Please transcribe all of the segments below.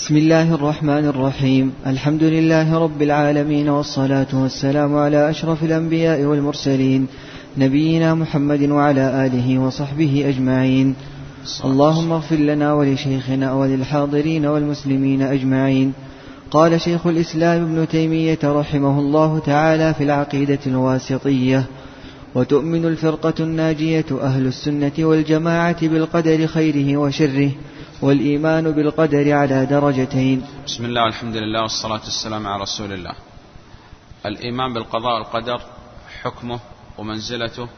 بسم الله الرحمن الرحيم. الحمد لله رب العالمين والصلاة والسلام على أشرف الأنبياء والمرسلين نبينا محمد وعلى آله وصحبه أجمعين. اللهم اغفر لنا ولشيخنا وللحاضرين والمسلمين أجمعين. قال شيخ الإسلام ابن تيمية رحمه الله تعالى في العقيدة الواسطية وتؤمن الفرقة الناجية أهل السنة والجماعة بالقدر خيره وشره والإيمان بالقدر على درجتين. بسم الله والحمد لله والصلاة والسلام على رسول الله. الإيمان بالقضاء والقدر حكمه ومنزلته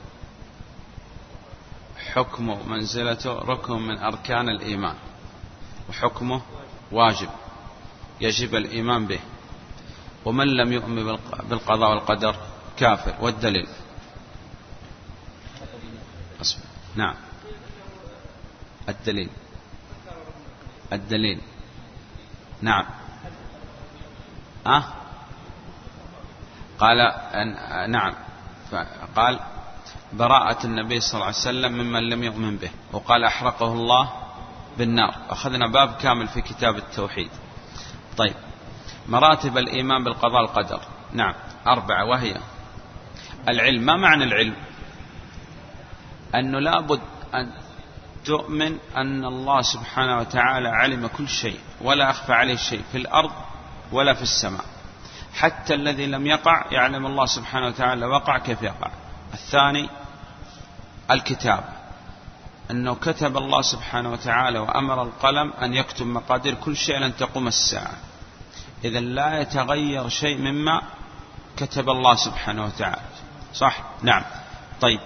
حكمه ومنزلته ركن من أركان الإيمان وحكمه واجب يجب الإيمان به. ومن لم يؤمن بالقضاء والقدر كافر والدليل. نعم. الدليل. الدليل. نعم. أه؟ قال أن نعم. قال براءة النبي صلى الله عليه وسلم ممن لم يؤمن به وقال أحرقه الله بالنار. أخذنا باب كامل في كتاب التوحيد. طيب. مراتب الإيمان بالقضاء القدر. نعم. أربعة وهي العلم. ما معنى العلم؟ أنه لابد أن تؤمن أن الله سبحانه وتعالى علم كل شيء ولا أخفى عليه شيء في الأرض ولا في السماء. حتى الذي لم يقع يعلم الله سبحانه وتعالى وقع كيف يقع. الثاني الكتاب. أنه كتب الله سبحانه وتعالى وأمر القلم أن يكتب مقادير كل شيء لن تقوم الساعة. إذا لا يتغير شيء مما كتب الله سبحانه وتعالى. صح؟ نعم. طيب.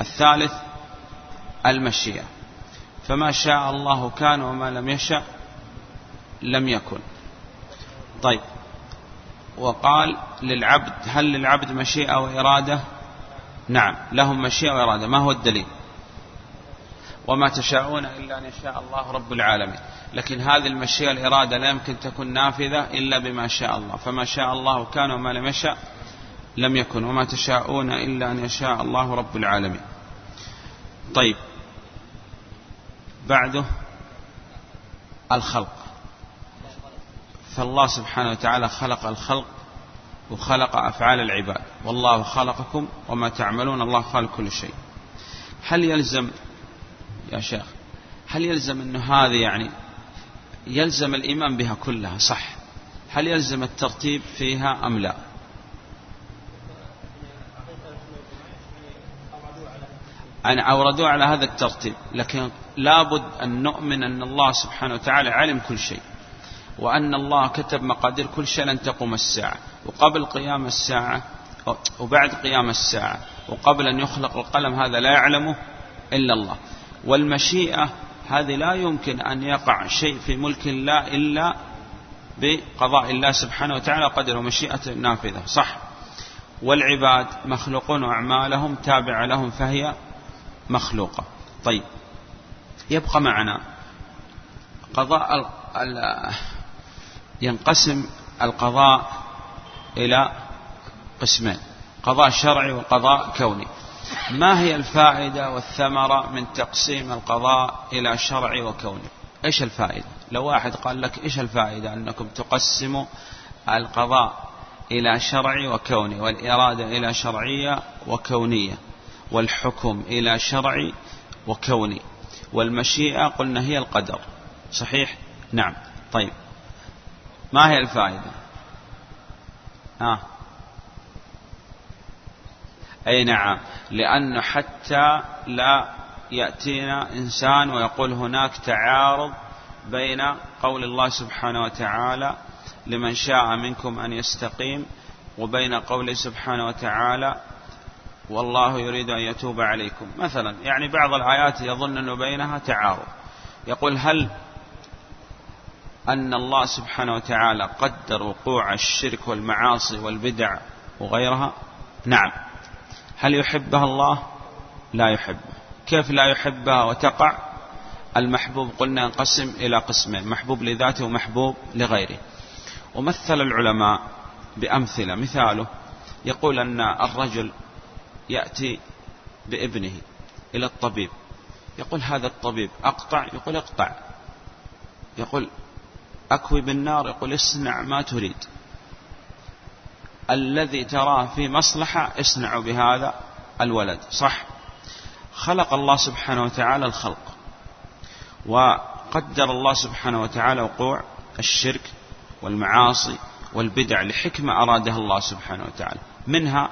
الثالث المشيئة. فما شاء الله كان وما لم يشأ لم يكن. طيب وقال للعبد هل للعبد مشيئة وإرادة؟ نعم لهم مشيئة وإرادة. ما هو الدليل؟ وما تشاءون إلا أن يشاء الله رب العالمين. لكن هذه المشيئة الإرادة لا يمكن تكون نافذة إلا بما شاء الله. فما شاء الله كان وما لم يشاء لم يكن. وما تشاءون إلا أن يشاء الله رب العالمين. طيب بعده الخلق. فالله سبحانه وتعالى خلق الخلق وخلق أفعال العباد. والله خلقكم وما تعملون الله خالق كل شيء. هل يلزم يا شيخ هل يلزم أنه هذه يعني يلزم الإيمان بها كلها؟ صح. هل يلزم الترتيب فيها أم لا؟ أن أوردوا على هذا الترتيب لكن لابد أن نؤمن أن الله سبحانه وتعالى علم كل شيء وأن الله كتب مقادير كل شيء لن تقوم الساعة وقبل قيام الساعة وبعد قيام الساعة وقبل أن يخلق القلم هذا لا يعلمه إلا الله. والمشيئة هذه لا يمكن أن يقع شيء في ملك الله إلا بقضاء الله سبحانه وتعالى قدر ومشيئة نافذة صح. والعباد مخلوقون أعمالهم تابعة لهم فهي مخلوقة. طيب. يبقى معنا قضاء ال ينقسم القضاء إلى قسمين. قضاء شرعي وقضاء كوني. ما هي الفائدة والثمرة من تقسيم القضاء إلى شرعي وكوني؟ إيش الفائدة؟ لو واحد قال لك إيش الفائدة؟ أنكم تقسموا القضاء إلى شرعي وكوني والإرادة إلى شرعية وكونية. والحكم إلى شرعي وكوني والمشيئة قلنا هي القدر. صحيح؟ نعم. طيب. ما هي الفائدة؟ آه. أي نعم. لأنه حتى لا يأتينا إنسان ويقول هناك تعارض بين قول الله سبحانه وتعالى لمن شاء منكم أن يستقيم وبين قوله سبحانه وتعالى والله يريد أن يتوب عليكم. مثلا يعني بعض الآيات يظن أنه بينها تعارض. يقول هل أن الله سبحانه وتعالى قدر وقوع الشرك والمعاصي والبدع وغيرها؟ نعم. هل يحبها الله؟ لا يحبها كيف لا يحبها وتقع؟ المحبوب قلنا ينقسم إلى قسمين محبوب لذاته ومحبوب لغيره. ومثل العلماء بأمثلة. مثاله يقول أن الرجل يأتي بابنه إلى الطبيب. يقول هذا الطبيب أقطع؟ يقول اقطع. يقول أكوي بالنار؟ يقول اصنع ما تريد. الذي تراه في مصلحة اصنع بهذا الولد. صح؟ خلق الله سبحانه وتعالى الخلق. وقدر الله سبحانه وتعالى وقوع الشرك والمعاصي والبدع لحكمة أرادها الله سبحانه وتعالى. منها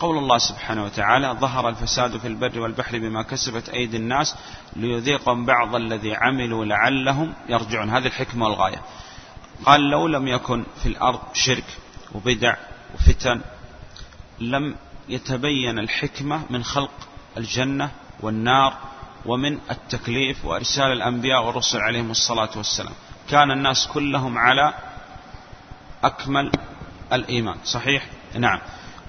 قول الله سبحانه وتعالى ظهر الفساد في البر والبحر بما كسبت أيدي الناس ليذيقهم بعض الذي عملوا لعلهم يرجعون. هذه الحكمة والغاية. قال لو لم يكن في الأرض شرك وبدع وفتن لم يتبين الحكمة من خلق الجنة والنار ومن التكليف وإرسال الأنبياء والرسل عليهم الصلاة والسلام. كان الناس كلهم على أكمل الإيمان. صحيح؟ نعم.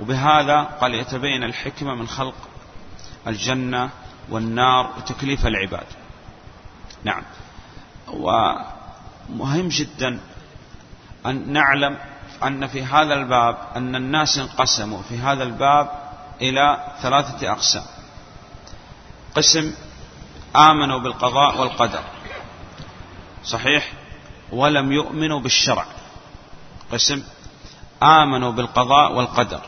وبهذا قال يتبين الحكمة من خلق الجنة والنار وتكليف العباد. نعم. ومهم جدا أن نعلم أن في هذا الباب أن الناس انقسموا في هذا الباب إلى ثلاثة أقسام. قسم آمنوا بالقضاء والقدر. صحيح؟ ولم يؤمنوا بالشرع. قسم آمنوا بالقضاء والقدر.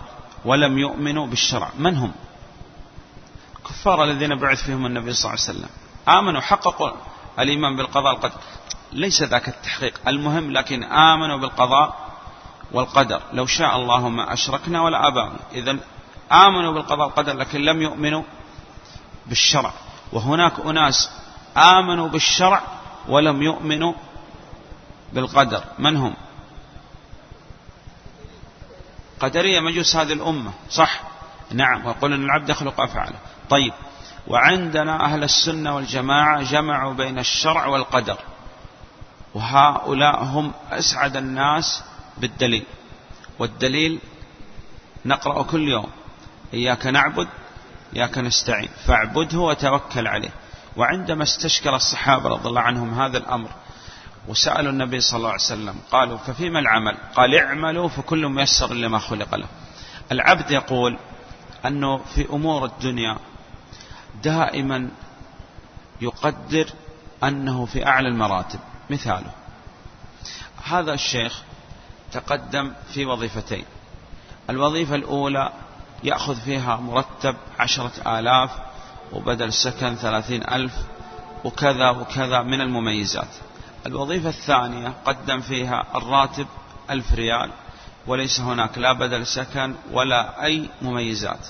ولم يؤمنوا بالشرع. من هم؟ كفار الذين بعث فيهم النبي صلى الله عليه وسلم. آمنوا حققوا الإيمان بالقضاء والقدر. ليس ذاك التحقيق. المهم لكن آمنوا بالقضاء والقدر. لو شاء الله ما أشركنا ولا أبانا إذا آمنوا بالقضاء والقدر لكن لم يؤمنوا بالشرع. وهناك أناس آمنوا بالشرع ولم يؤمنوا بالقدر. من هم؟ قدرية مجوس هذه الأمة صح؟ نعم ويقول أن العبد يخلق أفعاله. طيب وعندنا أهل السنة والجماعة جمعوا بين الشرع والقدر وهؤلاء هم أسعد الناس بالدليل. والدليل نقرأ كل يوم إياك نعبد إياك نستعين فاعبده وتوكل عليه. وعندما استشكل الصحابة رضي الله عنهم هذا الأمر وسألوا النبي صلى الله عليه وسلم قالوا ففيما العمل؟ قال اعملوا فكل ميسر لما خلق له. العبد يقول أنه في أمور الدنيا دائما يقدر أنه في أعلى المراتب. مثاله هذا الشيخ تقدم في وظيفتين. الوظيفة الأولى يأخذ فيها مرتب عشرة آلاف وبدل سكن ثلاثين ألف وكذا وكذا من المميزات. الوظيفة الثانية قدم فيها الراتب ألف ريال وليس هناك لا بدل سكن ولا أي مميزات.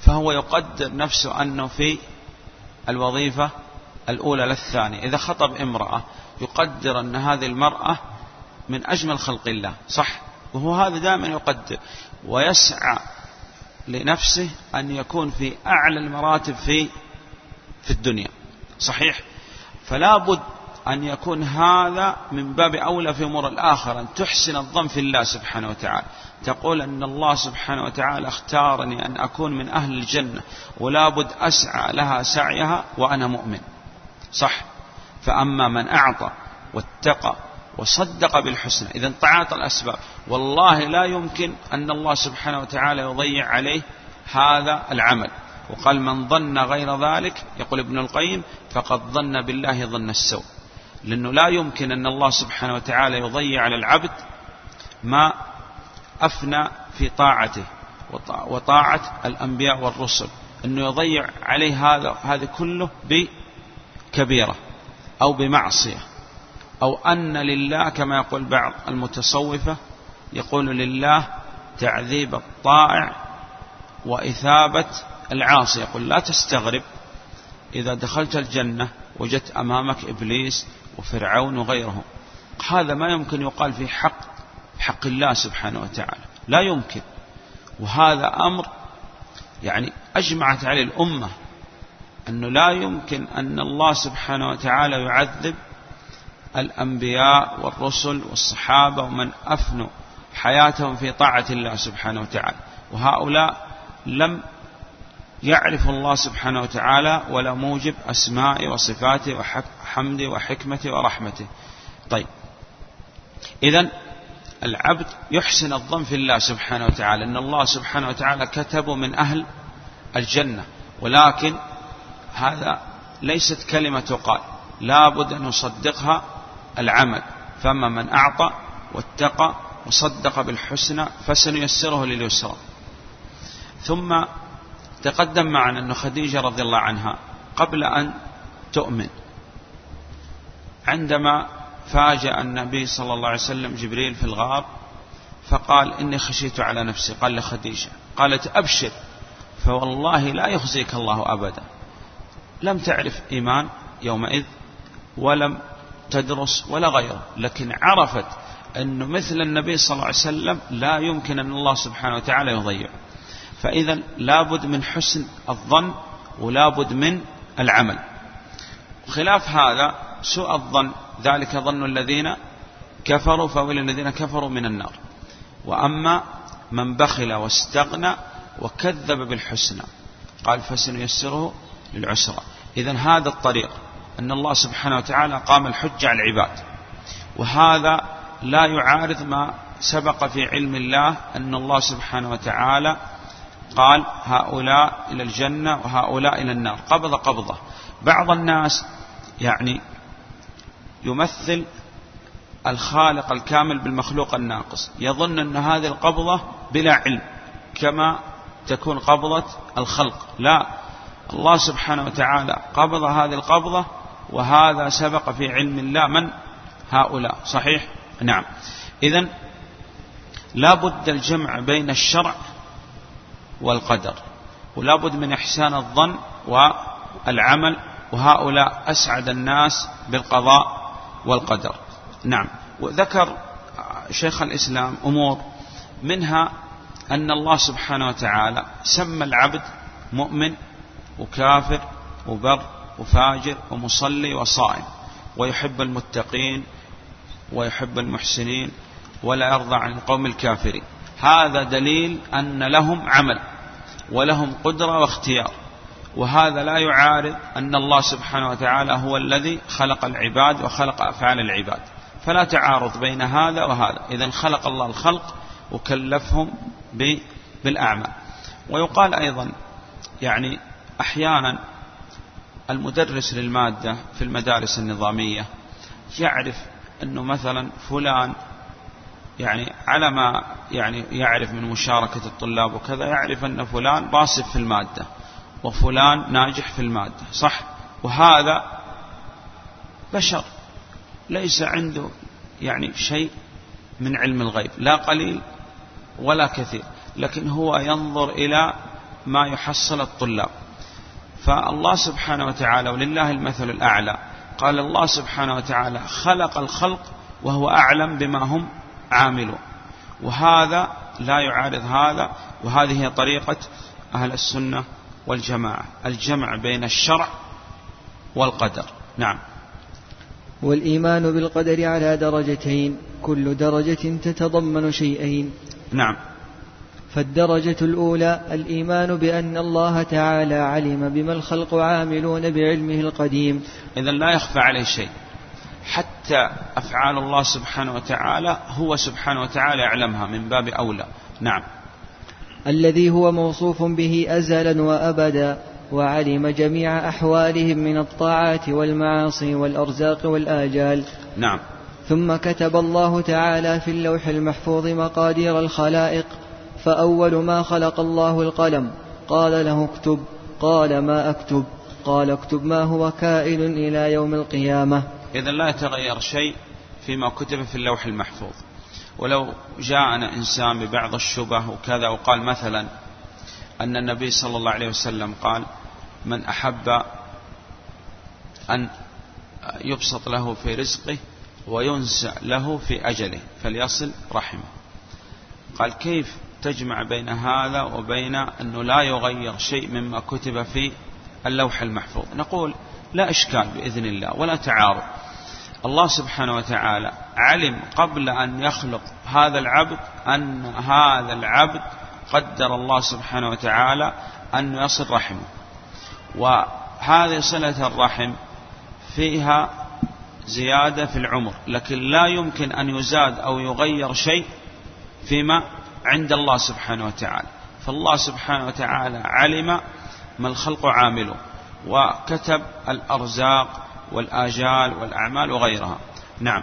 فهو يقدر نفسه أنه في الوظيفة الأولى للثانية إذا خطب امرأة يقدر أن هذه المرأة من أجمل خلق الله صح؟ وهو هذا دائما يقدر. ويسعى لنفسه أن يكون في أعلى المراتب في في الدنيا صحيح؟ فلا بد أن يكون هذا من باب أولى في أمور الآخرة أن تحسن الظن في الله سبحانه وتعالى. تقول أن الله سبحانه وتعالى اختارني أن أكون من أهل الجنة ولا بد أسعى لها سعيها وأنا مؤمن. صح؟ فأما من أعطى واتقى وصدق بالحسنى إذا تعاطى الأسباب. والله لا يمكن أن الله سبحانه وتعالى يضيع عليه هذا العمل. وقال من ظن غير ذلك يقول ابن القيم فقد ظن بالله ظن السوء. لأنه لا يمكن أن الله سبحانه وتعالى يضيع على العبد ما أفنى في طاعته وطاعة الأنبياء والرسل. أنه يضيع عليه هذا هذا كله بكبيرة أو بمعصية. أو أن لله كما يقول بعض المتصوفة يقول لله تعذيب الطائع وإثابة العاصي. يقول لا تستغرب إذا دخلت الجنة وجدت أمامك إبليس وفرعون وغيرهم. هذا ما يمكن يقال في حق حق الله سبحانه وتعالى. لا يمكن. وهذا أمر يعني أجمعت عليه الأمة أنه لا يمكن أن الله سبحانه وتعالى يعذب الأنبياء والرسل والصحابة ومن أفنوا حياتهم في طاعة الله سبحانه وتعالى. وهؤلاء لم يعرف الله سبحانه وتعالى ولا موجب أسمائه وصفاته وحمده وحكمته ورحمته. طيب. إذا العبد يحسن الظن في الله سبحانه وتعالى أن الله سبحانه وتعالى كتبه من أهل الجنة. ولكن هذا ليست كلمة تقال لا بد أن يصدقها العمل. فأما من أعطى واتقى وصدق بالحسنى فسنيسره لليسرى. ثم تقدم معنا أن خديجة رضي الله عنها قبل أن تؤمن. عندما فاجأ النبي صلى الله عليه وسلم جبريل في الغار فقال إني خشيت على نفسي. قال لخديجة قالت أبشر فوالله لا يخزيك الله أبدا. لم تعرف إيمان يومئذ ولم تدرس ولا غيره لكن عرفت أنه مثل النبي صلى الله عليه وسلم لا يمكن أن الله سبحانه وتعالى يضيع. فإذا لابد من حسن الظن ولابد من العمل. خلاف هذا سوء الظن ذلك ظن الذين كفروا فويل الذين كفروا من النار. وأما من بخل واستغنى وكذب بالحسنى قال فسنيسره للعسرى. إذا هذا الطريق أن الله سبحانه وتعالى قام الحجة على العباد. وهذا لا يعارض ما سبق في علم الله أن الله سبحانه وتعالى قال هؤلاء إلى الجنة وهؤلاء إلى النار. قبض قبضة. بعض الناس يعني يمثل الخالق الكامل بالمخلوق الناقص. يظن أن هذه القبضة بلا علم كما تكون قبضة الخلق. لا الله سبحانه وتعالى قبض هذه القبضة وهذا سبق في علم الله. من؟ هؤلاء. صحيح؟ نعم. إذا لا بد الجمع بين الشرع والقدر. ولا بد من إحسان الظن والعمل وهؤلاء أسعد الناس بالقضاء والقدر. نعم. وذكر شيخ الإسلام أمور منها أن الله سبحانه وتعالى سمى العبد مؤمن وكافر وبر وفاجر ومصلي وصائم ويحب المتقين ويحب المحسنين ولا يرضى عن القوم الكافرين. هذا دليل أن لهم عمل ولهم قدرة واختيار. وهذا لا يعارض أن الله سبحانه وتعالى هو الذي خلق العباد وخلق أفعال العباد. فلا تعارض بين هذا وهذا. إذا خلق الله الخلق وكلفهم بالأعمال ويقال أيضا يعني أحيانا المدرس للمادة في المدارس النظامية يعرف أنه مثلا فلان يعني على ما يعني يعرف من مشاركة الطلاب وكذا يعرف أن فلان باصف في المادة وفلان ناجح في المادة صح؟ وهذا بشر ليس عنده يعني شيء من علم الغيب لا قليل ولا كثير لكن هو ينظر إلى ما يحصل الطلاب. فالله سبحانه وتعالى ولله المثل الأعلى قال الله سبحانه وتعالى خلق الخلق وهو أعلم بما هم عاملون وهذا لا يعارض هذا وهذه هي طريقة أهل السنة والجماعة الجمع بين الشرع والقدر. نعم. والإيمان بالقدر على درجتين كل درجة تتضمن شيئين. نعم. فالدرجة الأولى الإيمان بأن الله تعالى علم بما الخلق عاملون بعلمه القديم. إذا لا يخفى عليه شيء. حتى أفعال الله سبحانه وتعالى هو سبحانه وتعالى يعلمها من باب أولى. نعم. الذي هو موصوف به أزلا وأبدا وعلم جميع أحوالهم من الطاعات والمعاصي والأرزاق والآجال. نعم. ثم كتب الله تعالى في اللوح المحفوظ مقادير الخلائق فأول ما خلق الله القلم قال له اكتب قال ما أكتب قال اكتب ما هو كائن إلى يوم القيامة. إذا لا يتغير شيء فيما كتب في اللوح المحفوظ. ولو جاءنا إنسان ببعض الشبه وكذا وقال مثلا أن النبي صلى الله عليه وسلم قال من أحب أن يبسط له في رزقه وينسأ له في أجله فليصل رحمه. قال كيف تجمع بين هذا وبين أنه لا يغير شيء مما كتب في اللوح المحفوظ؟ نقول لا إشكال بإذن الله ولا تعارض. الله سبحانه وتعالى علم قبل أن يخلق هذا العبد أن هذا العبد قدر الله سبحانه وتعالى أن يصل رحمه. وهذه صلة الرحم فيها زيادة في العمر لكن لا يمكن أن يزاد أو يغير شيء فيما عند الله سبحانه وتعالى. فالله سبحانه وتعالى علم ما الخلق عامله. وكتب الأرزاق والآجال والأعمال وغيرها. نعم.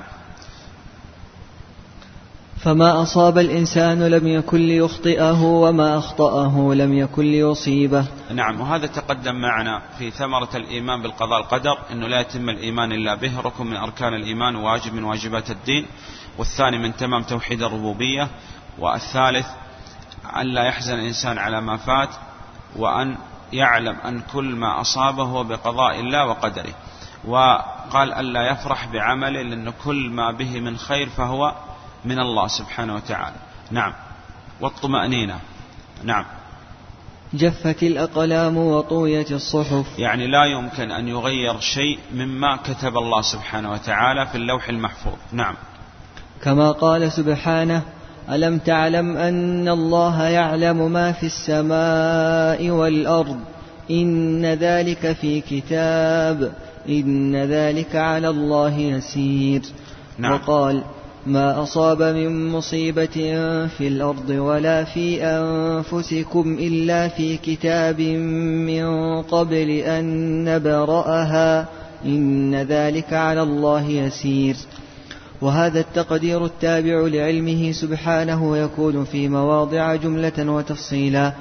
فما أصاب الإنسان لم يكن ليخطئه وما أخطأه لم يكن ليصيبه. نعم وهذا تقدم معنا في ثمرة الإيمان بالقضاء القدر أنه لا يتم الإيمان إلا به ركن من أركان الإيمان وواجب من واجبات الدين والثاني من تمام توحيد الربوبية والثالث أن لا يحزن الإنسان على ما فات وأن يعلم أن كل ما أصابه هو بقضاء الله وقدره. وقال ألا يفرح بعمله لأن كل ما به من خير فهو من الله سبحانه وتعالى. نعم. والطمأنينة نعم. جفت الأقلام وطويت الصحف. يعني لا يمكن أن يغير شيء مما كتب الله سبحانه وتعالى في اللوح المحفوظ. نعم. كما قال سبحانه ألم تعلم أن الله يعلم ما في السماء والأرض؟ إن ذلك في كتاب. إن ذلك على الله يسير. نعم. وقال ما أصاب من مصيبة في الأرض ولا في أنفسكم إلا في كتاب من قبل أن نبرأها. إن ذلك على الله يسير. وهذا التقدير التابع لعلمه سبحانه يكون في مواضع جملة وتفصيلا.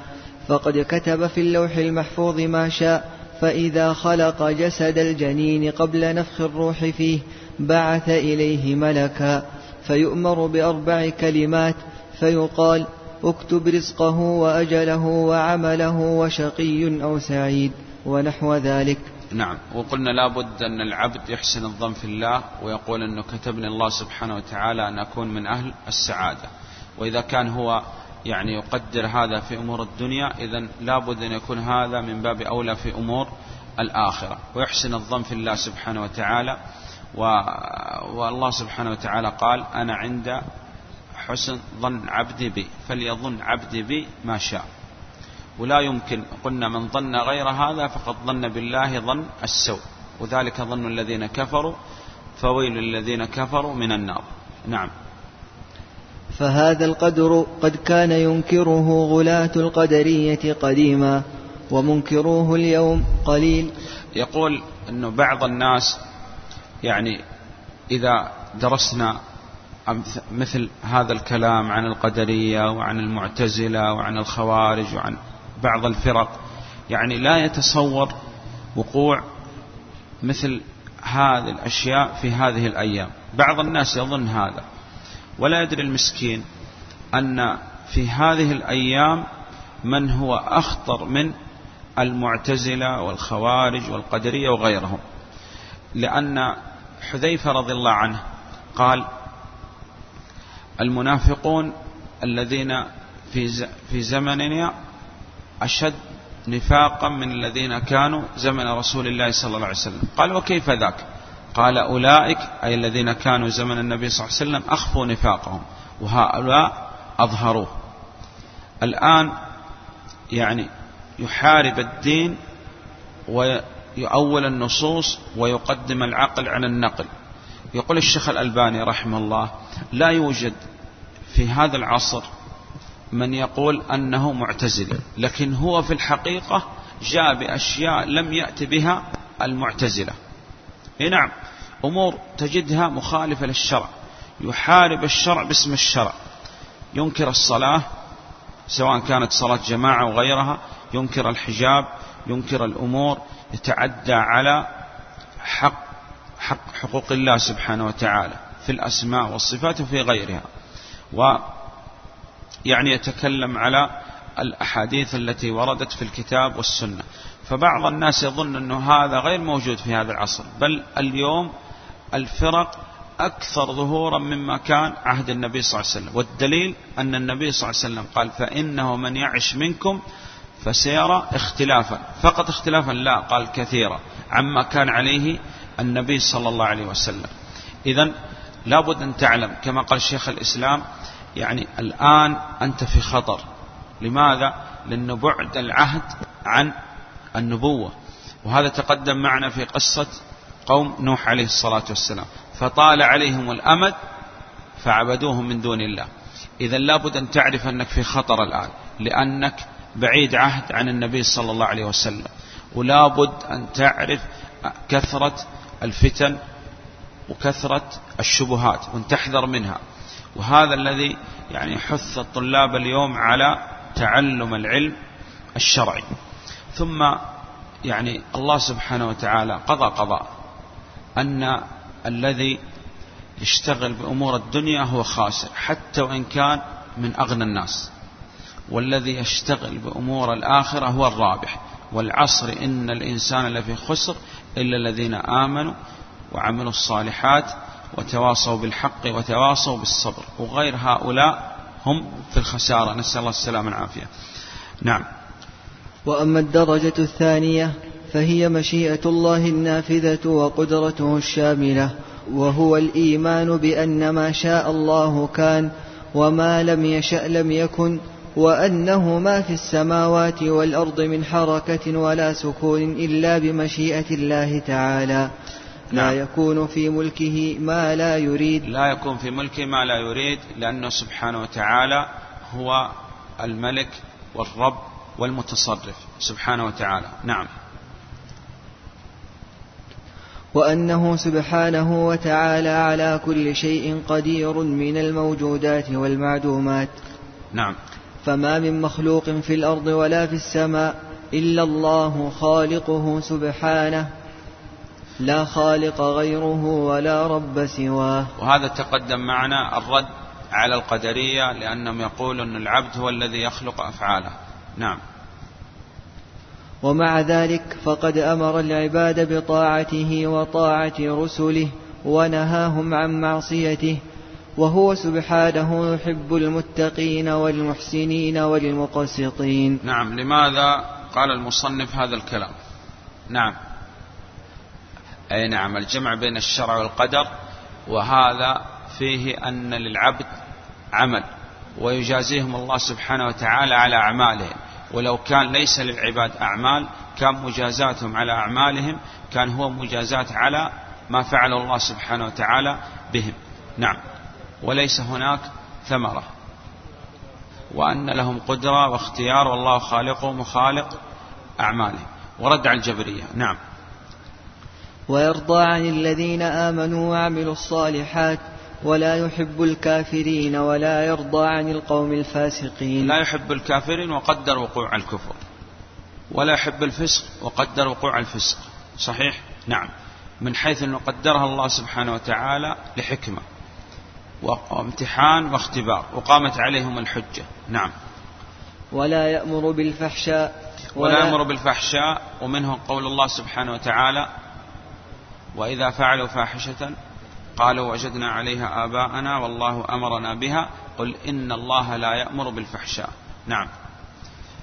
فقد كتب في اللوح المحفوظ ما شاء فإذا خلق جسد الجنين قبل نفخ الروح فيه بعث إليه ملكا. فيؤمر بأربع كلمات فيقال اكتب رزقه وأجله وعمله وشقي أو سعيد ونحو ذلك. نعم. وقلنا لابد أن العبد يحسن الظن في الله ويقول أنه كتبني الله سبحانه وتعالى أن أكون من أهل السعادة. وإذا كان هو يعني يقدر هذا في أمور الدنيا إذا لابد أن يكون هذا من باب أولى في أمور الآخرة. ويحسن الظن في الله سبحانه وتعالى. و... والله سبحانه وتعالى قال أنا عند حسن ظن عبدي بي فليظن عبدي بي ما شاء. ولا يمكن. قلنا من ظن غير هذا فقد ظن بالله ظن السوء. وذلك ظن الذين كفروا فويل للذين كفروا من النار. نعم. فهذا القدر قد كان ينكره غلاة القدرية قديما ومنكروه اليوم قليل. يقول أنه بعض الناس يعني إذا درسنا مثل هذا الكلام عن القدرية وعن المعتزلة وعن الخوارج وعن بعض الفرق. يعني لا يتصور وقوع مثل هذه الأشياء في هذه الأيام. بعض الناس يظن هذا. ولا يدري المسكين أن في هذه الأيام من هو أخطر من المعتزلة والخوارج والقدرية وغيرهم. لأن حذيفة رضي الله عنه قال المنافقون الذين في في زمننا أشد نفاقا من الذين كانوا زمن رسول الله صلى الله عليه وسلم. قال وكيف ذاك؟ قال أولئك أي الذين كانوا زمن النبي صلى الله عليه وسلم أخفوا نفاقهم وهؤلاء أظهروه. الآن يعني يحارب الدين ويؤول النصوص ويقدم العقل على النقل. يقول الشيخ الألباني رحمه الله لا يوجد في هذا العصر من يقول أنه معتزلي لكن هو في الحقيقة جاء بأشياء لم يأت بها المعتزلة. نعم أمور تجدها مخالفة للشرع يحارب الشرع باسم الشرع. ينكر الصلاة سواء كانت صلاة جماعة وغيرها ينكر الحجاب ينكر الأمور يتعدى على حق حق حقوق الله سبحانه وتعالى في الأسماء والصفات وفي غيرها. يعني يتكلم على الأحاديث التي وردت في الكتاب والسنة. فبعض الناس يظن أنه هذا غير موجود في هذا العصر بل اليوم الفرق أكثر ظهورا مما كان عهد النبي صلى الله عليه وسلم. والدليل أن النبي صلى الله عليه وسلم قال فإنه من يعش منكم فسيرى اختلافا. فقط اختلافا لا قال كثيرا عما كان عليه النبي صلى الله عليه وسلم. إذا لابد أن تعلم كما قال شيخ الإسلام يعني الآن أنت في خطر. لماذا؟ لأن بعد العهد عن النبوة. وهذا تقدم معنا في قصة قوم نوح عليه الصلاة والسلام. فطال عليهم الأمد فعبدوهم من دون الله. إذا لابد أن تعرف أنك في خطر الآن لأنك بعيد عهد عن النبي صلى الله عليه وسلم. ولابد أن تعرف كثرة الفتن وكثرة الشبهات وأن تحذر منها. وهذا الذي يعني يحث الطلاب اليوم على تعلم العلم الشرعي. ثم يعني الله سبحانه وتعالى قضى قضاء أن الذي يشتغل بأمور الدنيا هو خاسر حتى وإن كان من أغنى الناس. والذي يشتغل بأمور الآخرة هو الرابح. والعصر إن الإنسان لفي خسر إلا الذين آمنوا وعملوا الصالحات وتواصوا بالحق وتواصوا بالصبر. وغير هؤلاء هم في الخسارة. نسأل الله السلامة والعافية. نعم. وأما الدرجة الثانية فهي مشيئة الله النافذة وقدرته الشاملة وهو الإيمان بأن ما شاء الله كان وما لم يشأ لم يكن وأنه ما في السماوات والأرض من حركة ولا سكون إلا بمشيئة الله تعالى. لا نعم. يكون في ملكه ما لا يريد. لا يكون في ملكه ما لا يريد لأنه سبحانه وتعالى هو الملك والرب والمتصرف. سبحانه وتعالى. نعم. وأنه سبحانه وتعالى على كل شيء قدير من الموجودات والمعدومات. نعم. فما من مخلوق في الأرض ولا في السماء إلا الله خالقه سبحانه. لا خالق غيره ولا رب سواه. وهذا تقدم معنا الرد على القدرية لأنهم يقولون أن العبد هو الذي يخلق أفعاله. نعم. ومع ذلك فقد أمر العباد بطاعته وطاعة رسله ونهاهم عن معصيته وهو سبحانه يحب المتقين والمحسنين والمقسطين. نعم. لماذا قال المصنف هذا الكلام؟ نعم. أي نعم الجمع بين الشرع والقدر وهذا فيه أن للعبد عمل ويجازيهم الله سبحانه وتعالى على أعمالهم. ولو كان ليس للعباد أعمال كان مجازاتهم على أعمالهم كان هو مجازات على ما فعله الله سبحانه وتعالى بهم. نعم. وليس هناك ثمرة. وأن لهم قدرة واختيار والله خالقهم وخالق أعمالهم ورد على الجبرية. نعم. ويرضى عن الذين آمنوا وعملوا الصالحات ولا يحب الكافرين ولا يرضى عن القوم الفاسقين. لا يحب الكافرين وقدر وقوع الكفر. ولا يحب الفسق وقدر وقوع الفسق. صحيح؟ نعم. من حيث أنه قدرها الله سبحانه وتعالى لحكمة وامتحان واختبار وقامت عليهم الحجة. نعم. ولا يأمر بالفحشاء ولا, ولا يأمر بالفحشاء ومنه قول الله سبحانه وتعالى وإذا فعلوا فاحشة قالوا وجدنا عليها آباءنا والله أمرنا بها. قل إن الله لا يأمر بالفحشاء. نعم.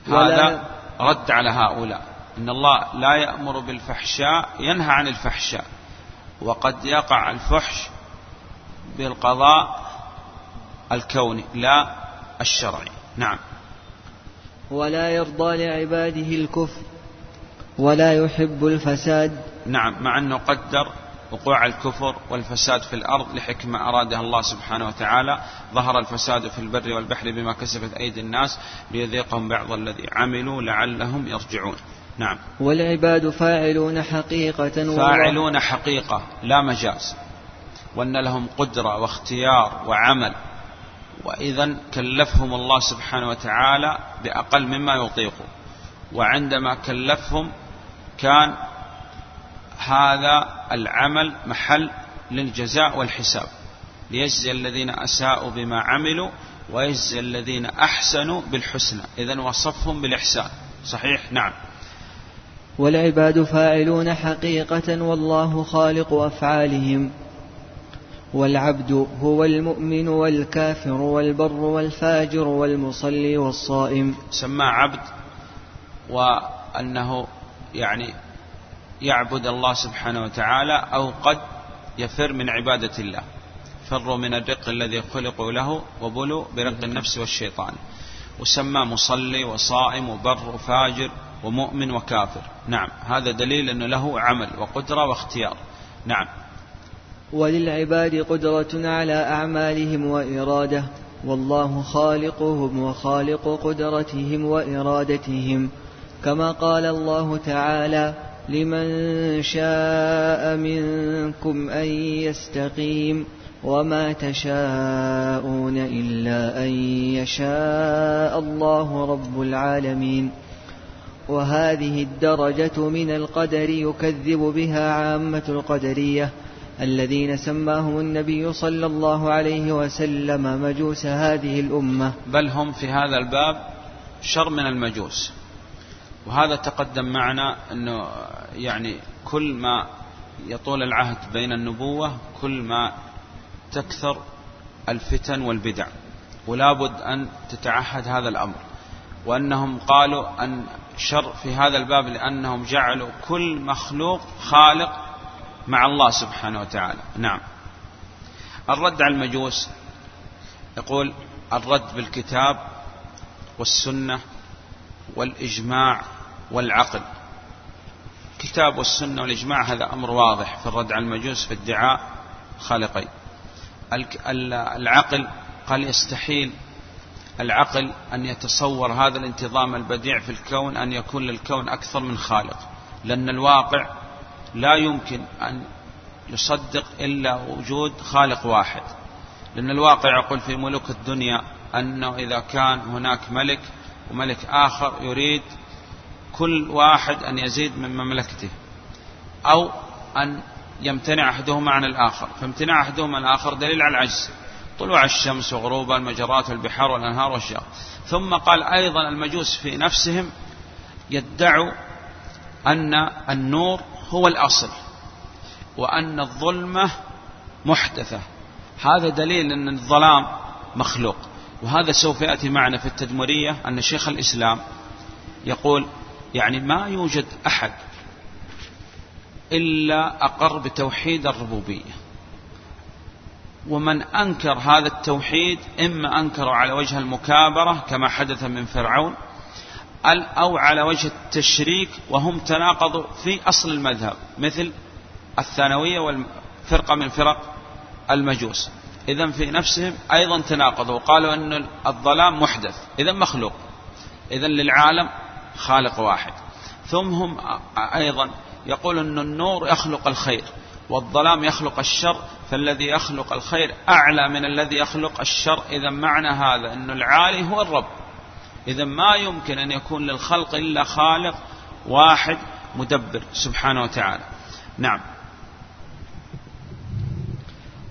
هذا رد على هؤلاء. إن الله لا يأمر بالفحشاء ينهى عن الفحشاء. وقد يقع الفحش بالقضاء الكوني لا الشرعي. نعم. ولا يرضى لعباده الكفر ولا يحب الفساد. نعم مع أنه قدر وقوع الكفر والفساد في الأرض لحكمة أرادها الله سبحانه وتعالى. ظهر الفساد في البر والبحر بما كسبت أيدي الناس ليذيقهم بعض الذي عملوا لعلهم يرجعون. نعم. والعباد فاعلون حقيقة فاعلون حقيقة لا مجاز. وأن لهم قدرة واختيار وعمل. وإذا كلفهم الله سبحانه وتعالى بأقل مما يطيقوا وعندما كلفهم كان هذا العمل محل للجزاء والحساب. ليجزي الذين أساءوا بما عملوا ويجزي الذين أحسنوا بالحسنى. إذا وصفهم بالإحسان. صحيح؟ نعم. والعباد فاعلون حقيقة والله خالق أفعالهم. والعبد هو المؤمن والكافر والبر والفاجر والمصلي والصائم. سمى عبد وأنه يعني يعبد الله سبحانه وتعالى أو قد يفر من عبادة الله. فروا من الرق الذي خلقوا له وبلوا برق النفس والشيطان. وسمى مصلي وصائم وبر وفاجر ومؤمن وكافر. نعم هذا دليل أنه له عمل وقدرة واختيار. نعم. وللعباد قدرة على أعمالهم وإرادة. والله خالقهم وخالق قدرتهم وإرادتهم. كما قال الله تعالى لمن شاء منكم أن يستقيم وما تشاءون إلا أن يشاء الله رب العالمين وهذه الدرجة من القدر يكذب بها عامة القدرية الذين سماهم النبي صلى الله عليه وسلم مجوس هذه الأمة بل هم في هذا الباب شر من المجوس. وهذا تقدم معنا أنه يعني كل ما يطول العهد بين النبوة كل ما تكثر الفتن والبدع ولا بد أن تتعهد هذا الأمر. وأنهم قالوا أن شر في هذا الباب لأنهم جعلوا كل مخلوق خالق مع الله سبحانه وتعالى. نعم. الرد على المجوس يقول الرد بالكتاب والسنة والإجماع والعقل. الكتاب والسنة والإجماع هذا أمر واضح في الرد على المجوس في ادعاء خالقين العقل قال يستحيل العقل أن يتصور هذا الانتظام البديع في الكون أن يكون للكون أكثر من خالق لأن الواقع لا يمكن أن يصدق إلا وجود خالق واحد. لأن الواقع يقول في ملوك الدنيا أنه إذا كان هناك ملك وملك آخر يريد كل واحد أن يزيد من مملكته أو أن يمتنع أحدهما عن الآخر. فامتناع أحدهما عن الآخر دليل على العجز. طلوع الشمس وغروبها المجرات والبحار والأنهار والشجر. ثم قال أيضا المجوس في نفسهم يدعوا أن النور هو الأصل وأن الظلمة محدثة. هذا دليل أن الظلام مخلوق. وهذا سوف يأتي معنا في التدمرية أن شيخ الإسلام يقول يعني ما يوجد أحد إلا أقر بتوحيد الربوبية. ومن أنكر هذا التوحيد إما أنكره على وجه المكابرة كما حدث من فرعون أو على وجه التشريك وهم تناقضوا في أصل المذهب مثل الثانوية والفرقة من فرق المجوس. إذا في نفسهم أيضا تناقضوا وقالوا أن الظلام محدث إذا مخلوق إذا للعالم خالق واحد. ثم هم أيضا يقول أن النور يخلق الخير والظلام يخلق الشر فالذي يخلق الخير أعلى من الذي يخلق الشر. إذا معنى هذا أن العالي هو الرب. إذا ما يمكن أن يكون للخلق إلا خالق واحد مدبر سبحانه وتعالى. نعم.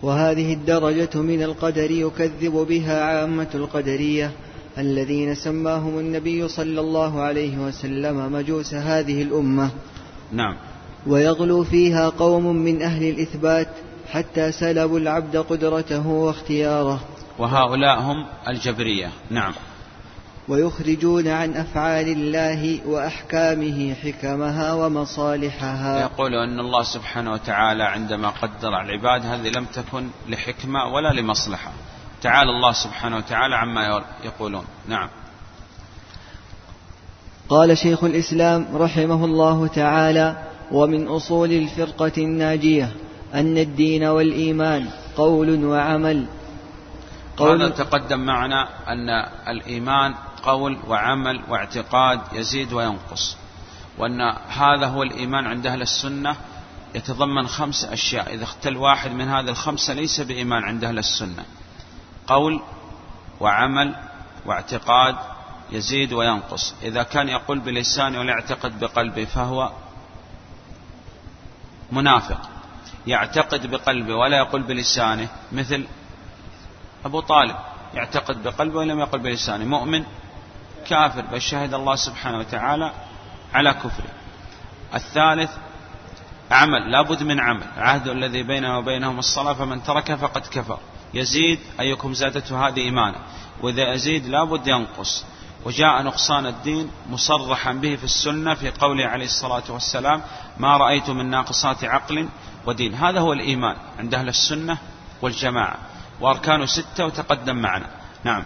وهذه الدرجة من القدر يكذب بها عامة القدرية الذين سماهم النبي صلى الله عليه وسلم مجوس هذه الأمة. نعم. ويغلو فيها قوم من أهل الإثبات حتى سلبوا العبد قدرته واختياره. وهؤلاء هم الجبرية. نعم. ويخرجون عن أفعال الله وأحكامه حكمها ومصالحها. يقول أن الله سبحانه وتعالى عندما قدر العباد هذه لم تكن لحكمة ولا لمصلحة. تعالى الله سبحانه وتعالى عما يقولون. نعم. قال شيخ الإسلام رحمه الله تعالى ومن أصول الفرقة الناجية أن الدين والإيمان قول وعمل. قول هذا تقدم معنا أن الإيمان قول وعمل واعتقاد يزيد وينقص. وأن هذا هو الإيمان عند أهل السنة. يتضمن خمس أشياء. إذا اختل واحد من هذه الخمسة ليس بإيمان عند أهل السنة. قول وعمل واعتقاد يزيد وينقص. إذا كان يقول بلسانه ولا يعتقد بقلبه فهو منافق. يعتقد بقلبه ولا يقول بلسانه مثل أبو طالب. يعتقد بقلبه ولم يقل بلسانه. مؤمن كافر بل شهد الله سبحانه وتعالى على كفره. الثالث عمل لا بد من عمل. عهد الذي بيننا وبينهم الصلاة فمن ترك فقد كفر. يزيد أيكم زادته هذه إيمانا. وإذا يزيد لا بد ينقص. وجاء نقصان الدين مصرحا به في السنة في قوله عليه الصلاة والسلام ما رأيت من ناقصات عقل ودين. هذا هو الإيمان عند أهل السنة والجماعة. وأركان ستة وتقدم معنا. نعم.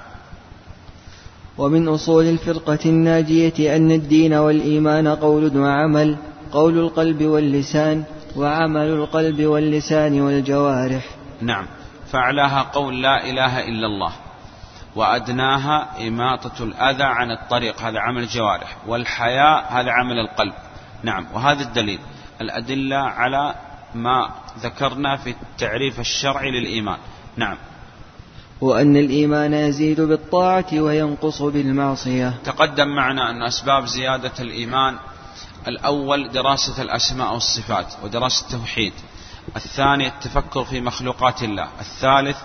ومن أصول الفرقة الناجية أن الدين والإيمان قول وعمل قول القلب واللسان وعمل القلب واللسان والجوارح. نعم. فأعلاها قول لا إله إلا الله وأدناها إماطة الأذى عن الطريق هذا عمل الجوارح والحياء هذا عمل القلب. نعم. وهذا الدليل الأدلة على ما ذكرنا في التعريف الشرعي للإيمان. نعم. وأن الإيمان يزيد بالطاعة وينقص بالمعصية. تقدم معنا أن أسباب زيادة الإيمان الأول دراسة الأسماء والصفات ودراسة التوحيد. الثاني التفكر في مخلوقات الله. الثالث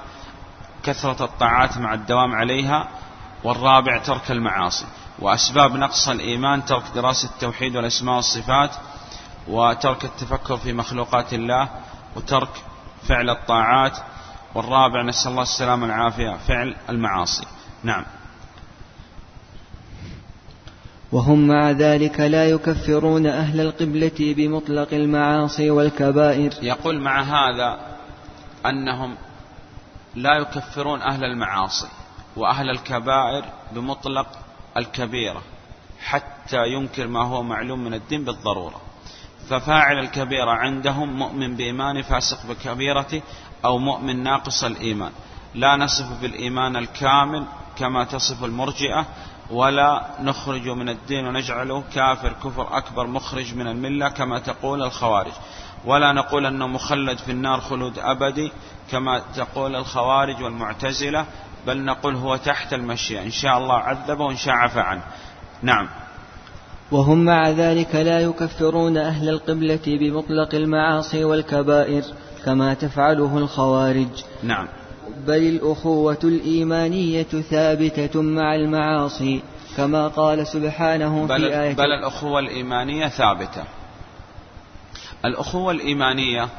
كثرة الطاعات مع الدوام عليها. والرابع ترك المعاصي. وأسباب نقص الإيمان ترك دراسة التوحيد والأسماء والصفات وترك التفكر في مخلوقات الله وترك فعل الطاعات. والرابع نسأل الله السلامة والعافية. فعل المعاصي. نعم. وهم مع ذلك لا يكفرون أهل القبلة بمطلق المعاصي والكبائر. يقول مع هذا أنهم لا يكفرون أهل المعاصي وأهل الكبائر بمطلق الكبيرة حتى ينكر ما هو معلوم من الدين بالضرورة. ففاعل الكبيرة عندهم مؤمن بإيمان فاسق بكبيرته أو مؤمن ناقص الإيمان. لا نصف بالإيمان الكامل كما تصف المرجئة ولا نخرج من الدين ونجعله كافر كفر أكبر مخرج من الملة كما تقول الخوارج. ولا نقول أنه مخلد في النار خلود أبدي كما تقول الخوارج والمعتزلة بل نقول هو تحت المشيئة. إن شاء الله عذبه وإن شاء عفى عنه. نعم. وهم مع ذلك لا يكفرون أهل القبلة بمطلق المعاصي والكبائر كما تفعله الخوارج. نعم. بل الأخوة الإيمانية ثابتة مع المعاصي كما قال سبحانه بل في آية بل الأخوة الإيمانية ثابتة. الأخوة الإيمانية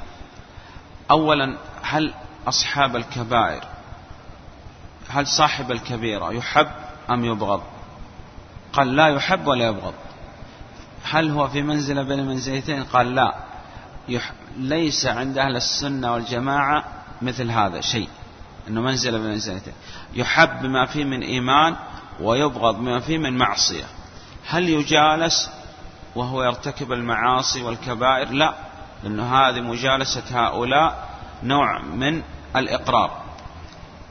أولا هل أصحاب الكبائر هل صاحب الكبيرة يحب أم يبغض؟ قال لا يحب ولا يبغض. هل هو في منزلة بين المنزلتين قال لا. يح... ليس عند أهل السنة والجماعة مثل هذا شيء أنه منزلة بين المنزلتين يحب بما فيه من إيمان ويبغض بما فيه من معصية. هل يجالس وهو يرتكب المعاصي والكبائر؟ لا لأنه هذه مجالسة هؤلاء نوع من الإقرار.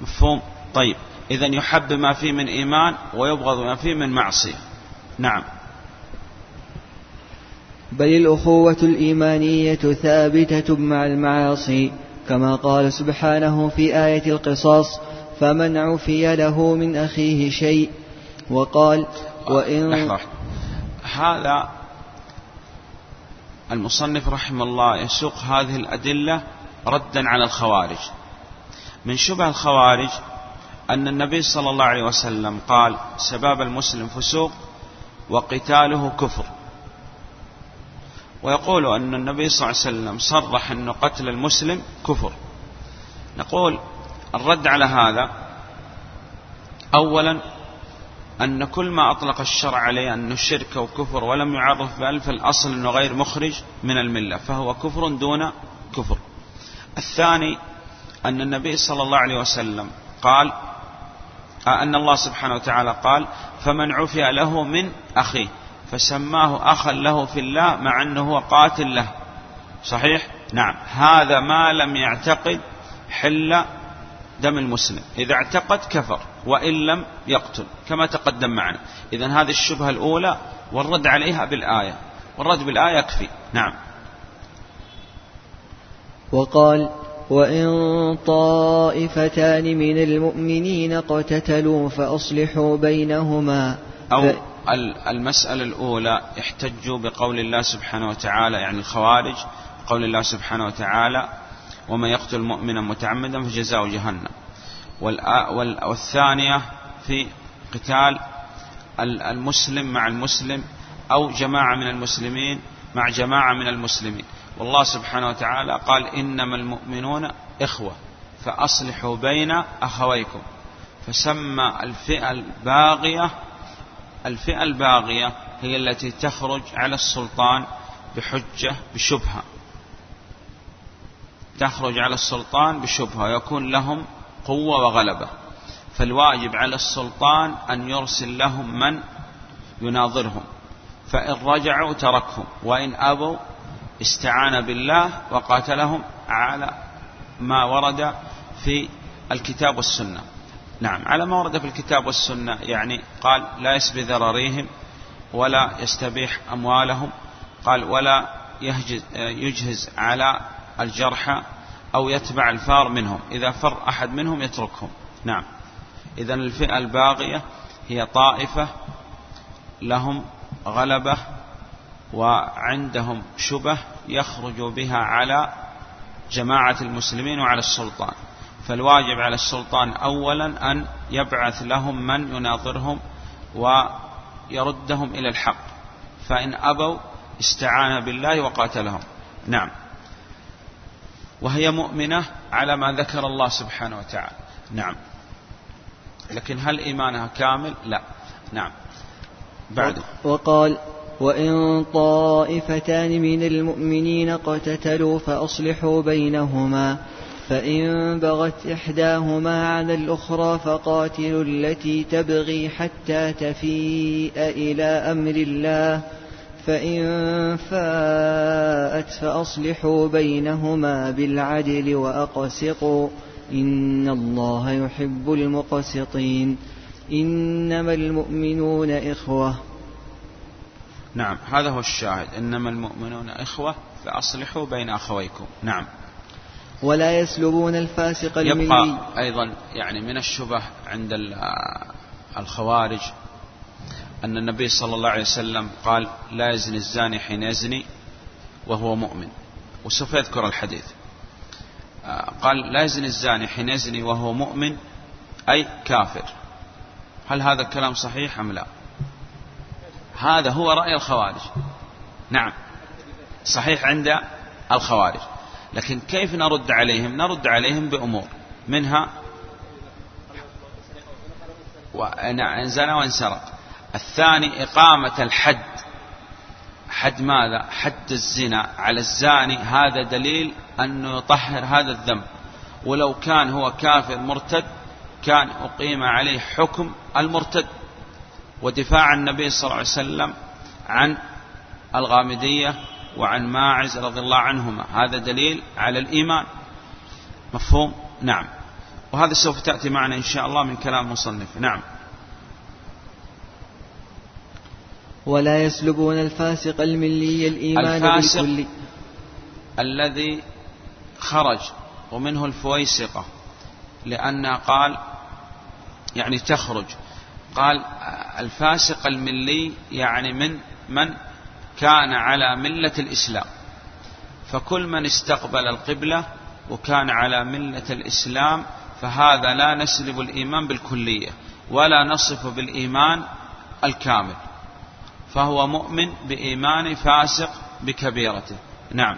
مفهوم؟ طيب. إذا يحب بما فيه من إيمان ويبغض بما فيه من معصية. نعم. بل الأخوة الإيمانية ثابتة مع المعاصي كما قال سبحانه في آية القصاص فمن عفي له من أخيه شيء وقال وإن لحظة هذا المصنف رحمه الله يسوق هذه الأدلة ردا على الخوارج. من شبه الخوارج أن النبي صلى الله عليه وسلم قال سباب المسلم فسوق وقتاله كفر ويقول أن النبي صلى الله عليه وسلم صرح أن قتل المسلم كفر. نقول الرد على هذا أولا أن كل ما أطلق الشرع عليه أنه شرك أو كفر ولم يعرف بألف الأصل أنه غير مخرج من الملة فهو كفر دون كفر. الثاني أن النبي صلى الله عليه وسلم قال أن الله سبحانه وتعالى قال فمن عفي له من أخيه. فسماه أخا له في الله مع أنه هو قاتل له. صحيح؟ نعم. هذا ما لم يعتقد حل دم المسلم. إذا اعتقد كفر وإن لم يقتل. كما تقدم معنا. إذا هذه الشبهة الأولى والرد عليها بالآية. والرد بالآية يكفي. نعم. وقال وإن طائفتان من المؤمنين اقتتلوا فأصلحوا بينهما. أو المسألة الأولى احتجوا بقول الله سبحانه وتعالى يعني الخوارج قول الله سبحانه وتعالى ومن يقتل مؤمنا متعمدا فجزاء جهنم. والثانية في قتال المسلم مع المسلم أو جماعة من المسلمين مع جماعة من المسلمين. والله سبحانه وتعالى قال إنما المؤمنون إخوة فأصلحوا بين أخويكم. فسمى الفئة الباغية الفئة الباغية هي التي تخرج على السلطان بحجة بشبهة. تخرج على السلطان بشبهة يكون لهم قوة وغلبة. فالواجب على السلطان أن يرسل لهم من يناظرهم. فإن رجعوا تركهم وإن أبوا استعان بالله وقاتلهم على ما ورد في الكتاب والسنة. نعم. على ما ورد في الكتاب والسنة يعني قال لا يسبي ذراريهم ولا يستبيح أموالهم قال ولا يهجز يجهز على الجرحى أو يتبع الفار منهم إذا فر أحد منهم يتركهم. نعم. إذا الفئة الباغية هي طائفة لهم غلبة وعندهم شبه يخرج بها على جماعة المسلمين وعلى السلطان. فالواجب على السلطان أولا أن يبعث لهم من يناظرهم ويردهم إلى الحق. فإن أبوا استعان بالله وقاتلهم. نعم. وهي مؤمنة على ما ذكر الله سبحانه وتعالى. نعم. لكن هل إيمانها كامل؟ لا. نعم. بعد. وقال وإن طائفتان من المؤمنين اقتتلوا فأصلحوا بينهما. فإن بغت إحداهما على الأخرى فقاتلوا التي تبغي حتى تفيء إلى أمر الله. فإن فاءت فأصلحوا بينهما بالعدل وأقسطوا. إن الله يحب المقسطين. إنما المؤمنون إخوة. نعم هذا هو الشاهد. إنما المؤمنون إخوة فأصلحوا بين أخويكم. نعم. ولا يسلبون الفاسق الملي. يبقى أيضا يعني من الشبه عند الخوارج أن النبي صلى الله عليه وسلم قال لا يزني الزاني حين يزني وهو مؤمن. وسوف يذكر الحديث. آه، قال لا يزني الزاني حين يزني وهو مؤمن أي كافر. هل هذا الكلام صحيح أم لا؟ هذا هو رأي الخوارج. نعم. صحيح عند الخوارج. لكن كيف نرد عليهم؟ نرد عليهم بأمور. منها زنى وانسرق. الثاني إقامة الحد. حد ماذا؟ حد الزنا على الزاني. هذا دليل أنه يطهر هذا الذنب. ولو كان هو كافر مرتد كان أقيم عليه حكم المرتد. ودفاع النبي صلى الله عليه وسلم عن الغامدية وعن ماعز رضي الله عنهما. هذا دليل على الإيمان. مفهوم؟ نعم. وهذا سوف تأتي معنا إن شاء الله من كلام مصنف نعم. ولا يسلبون الفاسق الملي الإيمان الفاسق بالكل. الذي خرج ومنه الفويسقة لأن قال يعني تخرج. قال الفاسق الملي يعني من من؟ كان على ملة الإسلام. فكل من استقبل القبلة وكان على ملة الإسلام فهذا لا نسلب الإيمان بالكلية ولا نصف بالإيمان الكامل. فهو مؤمن بإيمان فاسق بكبيرته. نعم.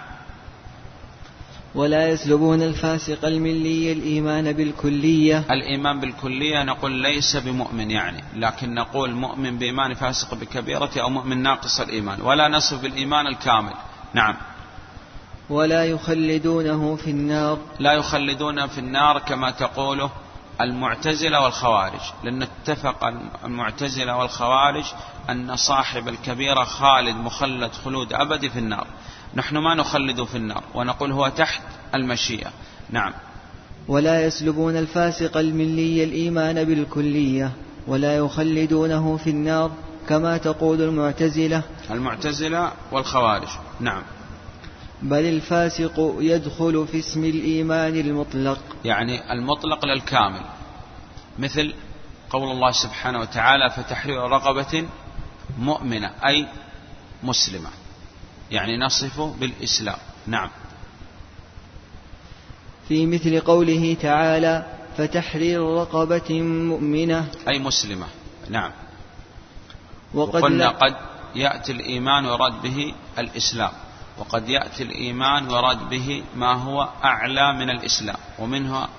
ولا يسلبون الفاسق الملي الإيمان بالكلية. الإيمان بالكلية نقول ليس بمؤمن يعني لكن نقول مؤمن بإيمان فاسق بكبيرته أو مؤمن ناقص الإيمان ولا نصف بالإيمان الكامل. نعم. ولا يخلدونه في النار. لا يخلدونه في النار كما تقوله المعتزلة والخوارج لأن اتفق المعتزلة والخوارج أن صاحب الكبيرة خالد مخلد خلود أبدي في النار. نحن ما نخلد في النار ونقول هو تحت المشيئة. نعم. ولا يسلبون الفاسق الملي الإيمان بالكلية ولا يخلدونه في النار كما تقول المعتزلة. المعتزلة والخوارج. نعم. بل الفاسق يدخل في اسم الإيمان المطلق. يعني المطلق للكامل. مثل قول الله سبحانه وتعالى فتحرير رقبة مؤمنة أي مسلمة. يعني نصفه بالإسلام. نعم. في مثل قوله تعالى فتحرير رقبة مؤمنة أي مسلمة. نعم. وقد وقلنا قد يأتي الإيمان ويراد به الإسلام. وقد يأتي الإيمان ويراد به ما هو أعلى من الإسلام. ومنها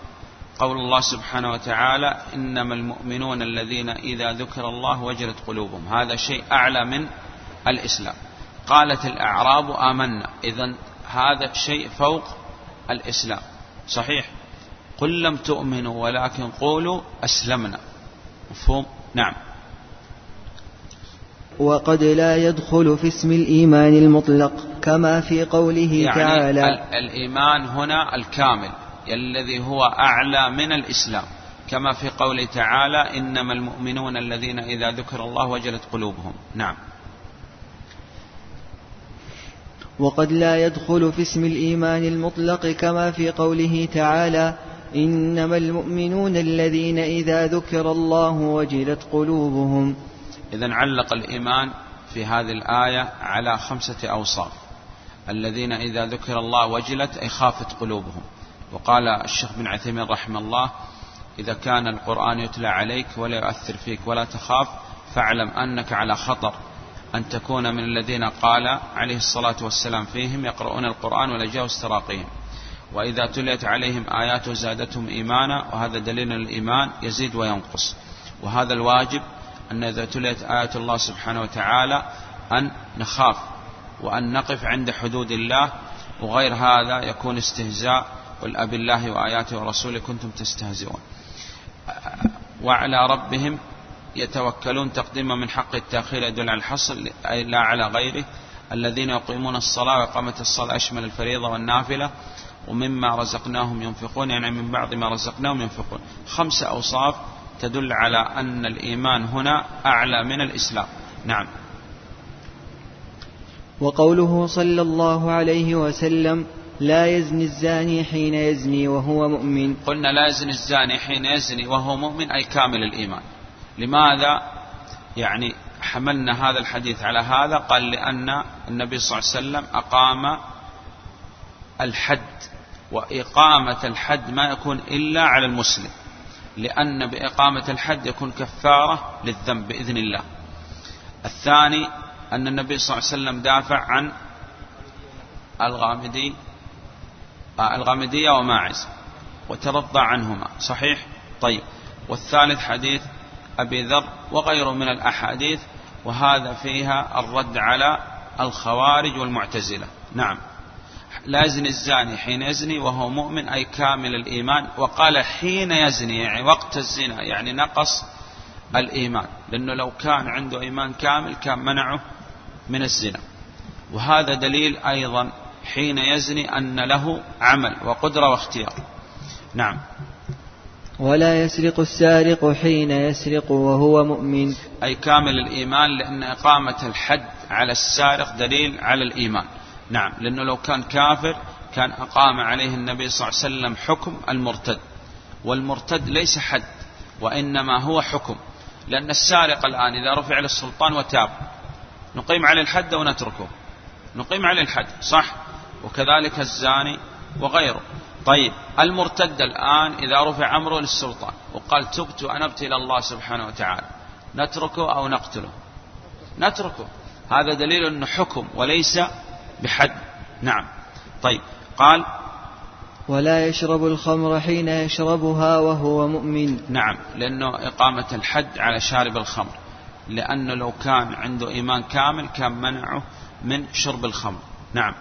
قول الله سبحانه وتعالى إنما المؤمنون الذين إذا ذكر الله وجلت قلوبهم هذا شيء أعلى من الإسلام. قالت الأعراب آمنا. إذا هذا شيء فوق الإسلام. صحيح؟ قل لم تؤمنوا ولكن قولوا أسلمنا. مفهوم؟ نعم. وقد لا يدخل في اسم الإيمان المطلق كما في قوله يعني تعالى الإيمان هنا الكامل الذي هو أعلى من الإسلام. كما في قوله تعالى إنما المؤمنون الذين إذا ذكر الله وجلت قلوبهم. نعم. وقد لا يدخل في اسم الإيمان المطلق كما في قوله تعالى إنما المؤمنون الذين إذا ذكر الله وجلت قلوبهم. إذا علق الإيمان في هذه الآية على خمسة أوصاف. الذين إذا ذكر الله وجلت أي خافت قلوبهم. وقال الشيخ بن عثيمين رحمه الله إذا كان القرآن يتلى عليك ولا يؤثر فيك ولا تخاف فاعلم أنك على خطر. أن تكون من الذين قال عليه الصلاة والسلام فيهم يقرؤون القرآن ولا جاوز تراقيهم وإذا تليت عليهم آياته زادتهم إيمانا وهذا دليل الإيمان يزيد وينقص. وهذا الواجب أن إذا تليت آيات الله سبحانه وتعالى أن نخاف وأن نقف عند حدود الله وغير هذا يكون استهزاء. قل أب الله وآياته ورسوله كنتم تستهزئون. وعلى ربهم يتوكلون تقديما من حق التأخير يدل على الحصر لا على غيره. الذين يقيمون الصلاة وإقامة الصلاة أشمل الفريضة والنافلة ومما رزقناهم ينفقون يعني من بعض ما رزقناهم ينفقون. خمس أوصاف تدل على أن الإيمان هنا أعلى من الإسلام. نعم. وقوله صلى الله عليه وسلم لا يزني الزاني حين يزني وهو مؤمن. قلنا لا يزني الزاني حين يزني وهو مؤمن أي كامل الإيمان. لماذا يعني حملنا هذا الحديث على هذا؟ قال لأن النبي صلى الله عليه وسلم أقام الحد وإقامة الحد ما يكون إلا على المسلم لأن بإقامة الحد يكون كفارة للذنب بإذن الله. الثاني أن النبي صلى الله عليه وسلم دافع عن الغامدي آه، الغامدية وماعز وترضى عنهما صحيح؟ طيب. والثالث حديث أبي ذر وغيره من الأحاديث وهذا فيها الرد على الخوارج والمعتزلة. نعم. لا يزني الزاني حين يزني وهو مؤمن أي كامل الإيمان وقال حين يزني يعني وقت الزنا يعني نقص الإيمان لأنه لو كان عنده إيمان كامل كان منعه من الزنا. وهذا دليل أيضا حين يزني أن له عمل وقدرة واختيار. نعم. ولا يسرق السارق حين يسرق وهو مؤمن. أي كامل الإيمان لأن إقامة الحد على السارق دليل على الإيمان. نعم لأنه لو كان كافر كان أقام عليه النبي صلى الله عليه وسلم حكم المرتد. والمرتد ليس حد وإنما هو حكم. لأن السارق الآن إذا رفع للسلطان وتاب نقيم عليه الحد ونتركه نقيم عليه الحد صح؟ وكذلك الزاني وغيره. طيب المرتد الآن إذا رفع أمره للسلطان وقال تبت وأنبت إلى الله سبحانه وتعالى نتركه أو نقتله؟ نتركه. هذا دليل أنه حكم وليس بحد. نعم. طيب قال ولا يشرب الخمر حين يشربها وهو مؤمن. نعم لأنه إقامة الحد على شارب الخمر. لأنه لو كان عنده إيمان كامل كان منعه من شرب الخمر. نعم.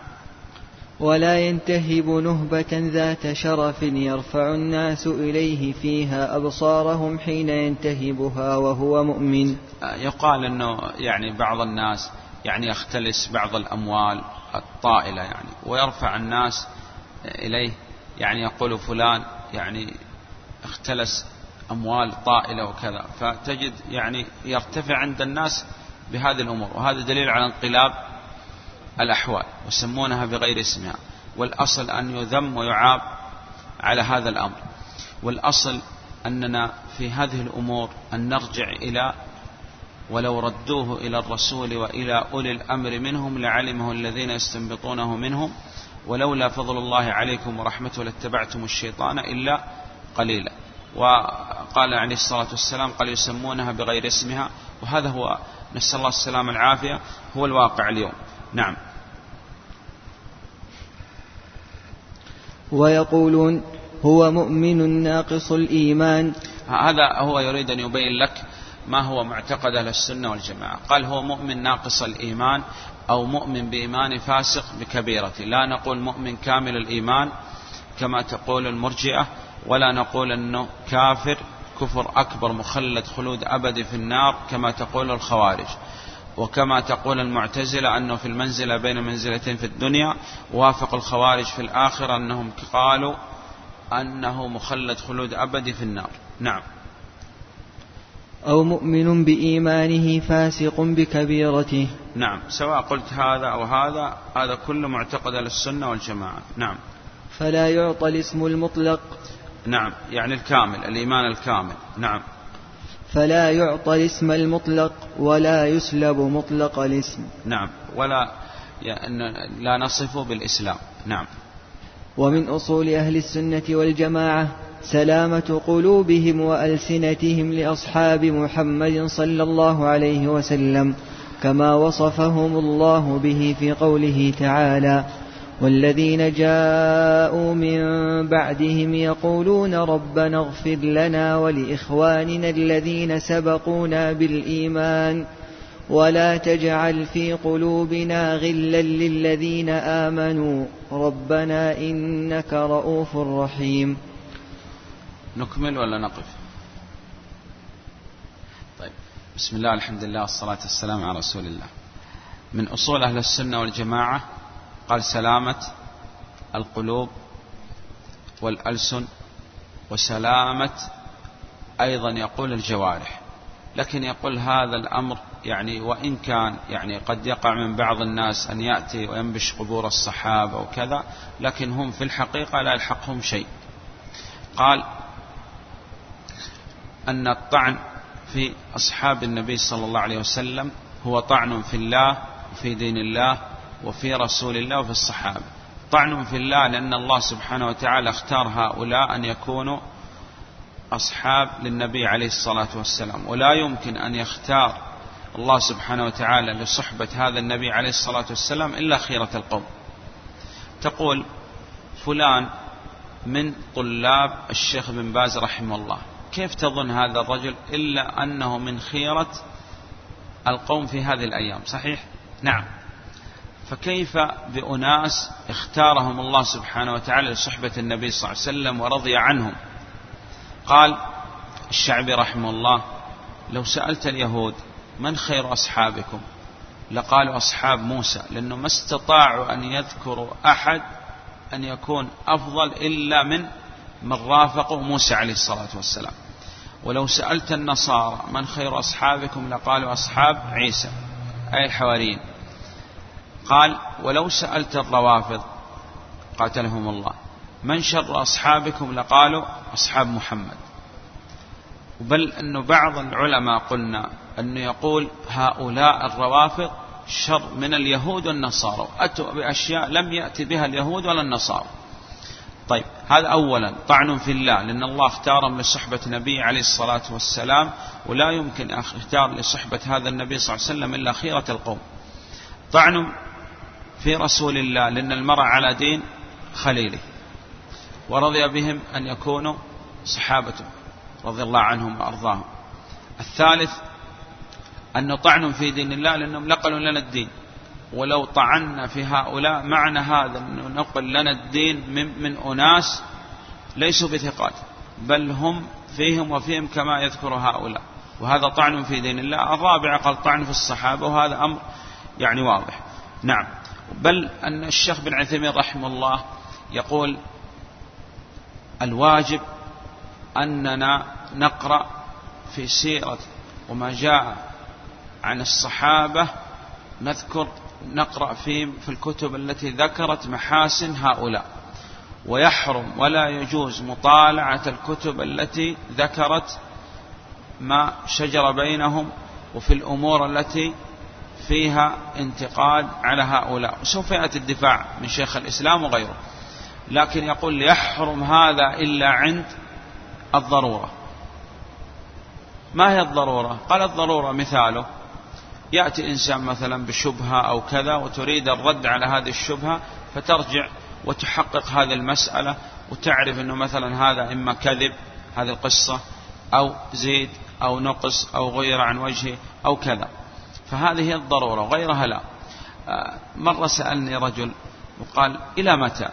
ولا ينتهب نهبة ذات شرف يرفع الناس إليه فيها أبصارهم حين ينتهبها وهو مؤمن. يقال أنه يعني بعض الناس يعني يختلس بعض الأموال الطائلة يعني ويرفع الناس إليه يعني يقول فلان يعني اختلس أموال طائلة وكذا فتجد يعني يرتفع عند الناس بهذه الأمور وهذا دليل على انقلاب الأحوال ويسمونها بغير اسمها والأصل أن يذم ويعاب على هذا الأمر. والأصل أننا في هذه الأمور أن نرجع إلى ولو ردوه إلى الرسول وإلى أولي الأمر منهم لعلمه الذين يستنبطونه منهم. ولولا فضل الله عليكم ورحمته لاتبعتم الشيطان إلا قليلا. وقال عليه الصلاة والسلام قال يسمونها بغير اسمها. وهذا هو نسأل الله السلامة العافية هو الواقع اليوم. نعم. ويقولون هو مؤمن ناقص الإيمان. هذا هو يريد أن يبين لك ما هو معتقد أهل السنة والجماعة. قال هو مؤمن ناقص الإيمان أو مؤمن بإيمان فاسق بكبيرة. لا نقول مؤمن كامل الإيمان كما تقول المرجئة ولا نقول أنه كافر كفر أكبر مخلد خلود أبدي في النار كما تقول الخوارج. وكما تقول المعتزلة أنه في المنزلة بين منزلتين في الدنيا وافق الخوارج في الآخرة أنهم قالوا أنه مخلد خلود أبدي في النار. نعم. أو مؤمن بإيمانه فاسق بكبيرته. نعم. سواء قلت هذا أو هذا هذا كله معتقد للسنة والجماعة. نعم. فلا يعطى الاسم المطلق. نعم. يعني الكامل الإيمان الكامل. نعم. فلا يعطى الاسم المطلق ولا يسلب مطلق الاسم. نعم. ولا لا نصفه بالإسلام. نعم. ومن أصول أهل السنة والجماعة سلامة قلوبهم وألسنتهم لأصحاب محمد صلى الله عليه وسلم كما وصفهم الله به في قوله تعالى والذين جاءوا من بعدهم يقولون ربنا اغفر لنا ولإخواننا الذين سبقونا بالإيمان ولا تجعل في قلوبنا غلا للذين آمنوا ربنا إنك رؤوف رحيم. نكمل ولا نقف؟ طيب بسم الله الحمد لله والصلاة والسلام على رسول الله. من أصول أهل السنة والجماعة قال سلامة القلوب والألسن وسلامة أيضا يقول الجوارح. لكن يقول هذا الأمر يعني وإن كان يعني قد يقع من بعض الناس أن يأتي وينبش قبور الصحابة وكذا لكن هم في الحقيقة لا يلحقهم شيء. قال أن الطعن في أصحاب النبي صلى الله عليه وسلم هو طعن في الله وفي دين الله وفي رسول الله وفي الصحابة. طعن في الله لأن الله سبحانه وتعالى اختار هؤلاء أن يكونوا أصحاب للنبي عليه الصلاة والسلام. ولا يمكن أن يختار الله سبحانه وتعالى لصحبة هذا النبي عليه الصلاة والسلام إلا خيرة القوم. تقول فلان من طلاب الشيخ بن باز رحمه الله. كيف تظن هذا الرجل إلا أنه من خيرة القوم في هذه الأيام؟ صحيح؟ نعم. فكيف بأناس اختارهم الله سبحانه وتعالى لصحبة النبي صلى الله عليه وسلم ورضي عنهم؟ قال الشعبي رحمه الله لو سألت اليهود من خير أصحابكم؟ لقالوا أصحاب موسى لأنه ما استطاعوا أن يذكروا أحد أن يكون أفضل إلا من من رافقوا موسى عليه الصلاة والسلام. ولو سألت النصارى من خير أصحابكم؟ لقالوا أصحاب عيسى أي الحواريين. قال ولو سألت الروافض قاتلهم الله. من شر أصحابكم لقالوا أصحاب محمد. بل أن بعض العلماء قلنا أنه يقول هؤلاء الروافض شر من اليهود والنصارى. أتوا بأشياء لم يأتي بها اليهود ولا النصارى. طيب هذا أولا طعن في الله لأن الله اختارهم لصحبة نبي عليه الصلاة والسلام ولا يمكن اختار لصحبة هذا النبي صلى الله عليه وسلم إلا خيرة القوم. طعن في رسول الله لأن المرء على دين خليله. ورضي بهم أن يكونوا صحابته رضي الله عنهم وأرضاهم. الثالث أن طعن في دين الله لأنهم نقلوا لنا الدين. ولو طعنا في هؤلاء معنى هذا أنه نقل لنا الدين من, من أناس ليسوا بثقات بل هم فيهم وفيهم كما يذكر هؤلاء. وهذا طعن في دين الله الرابع قال طعن في الصحابة وهذا أمر يعني واضح. نعم. بل أن الشيخ بن عثيمين رحمه الله يقول الواجب أننا نقرأ في سيرة وما جاء عن الصحابة نذكر نقرأ في في الكتب التي ذكرت محاسن هؤلاء. ويحرم ولا يجوز مطالعة الكتب التي ذكرت ما شجر بينهم وفي الأمور التي فيها انتقاد على هؤلاء. وسوف يأتي الدفاع من شيخ الإسلام وغيره. لكن يقول يحرم هذا إلا عند الضرورة. ما هي الضرورة؟ قال الضرورة مثاله. يأتي إنسان مثلا بشبهة أو كذا وتريد الرد على هذه الشبهة فترجع وتحقق هذه المسألة وتعرف أنه مثلا هذا إما كذب هذه القصة أو زيد أو نقص أو غير عن وجهه أو كذا. فهذه الضرورة وغيرها لا. آه، مرة سألني رجل وقال إلى متى؟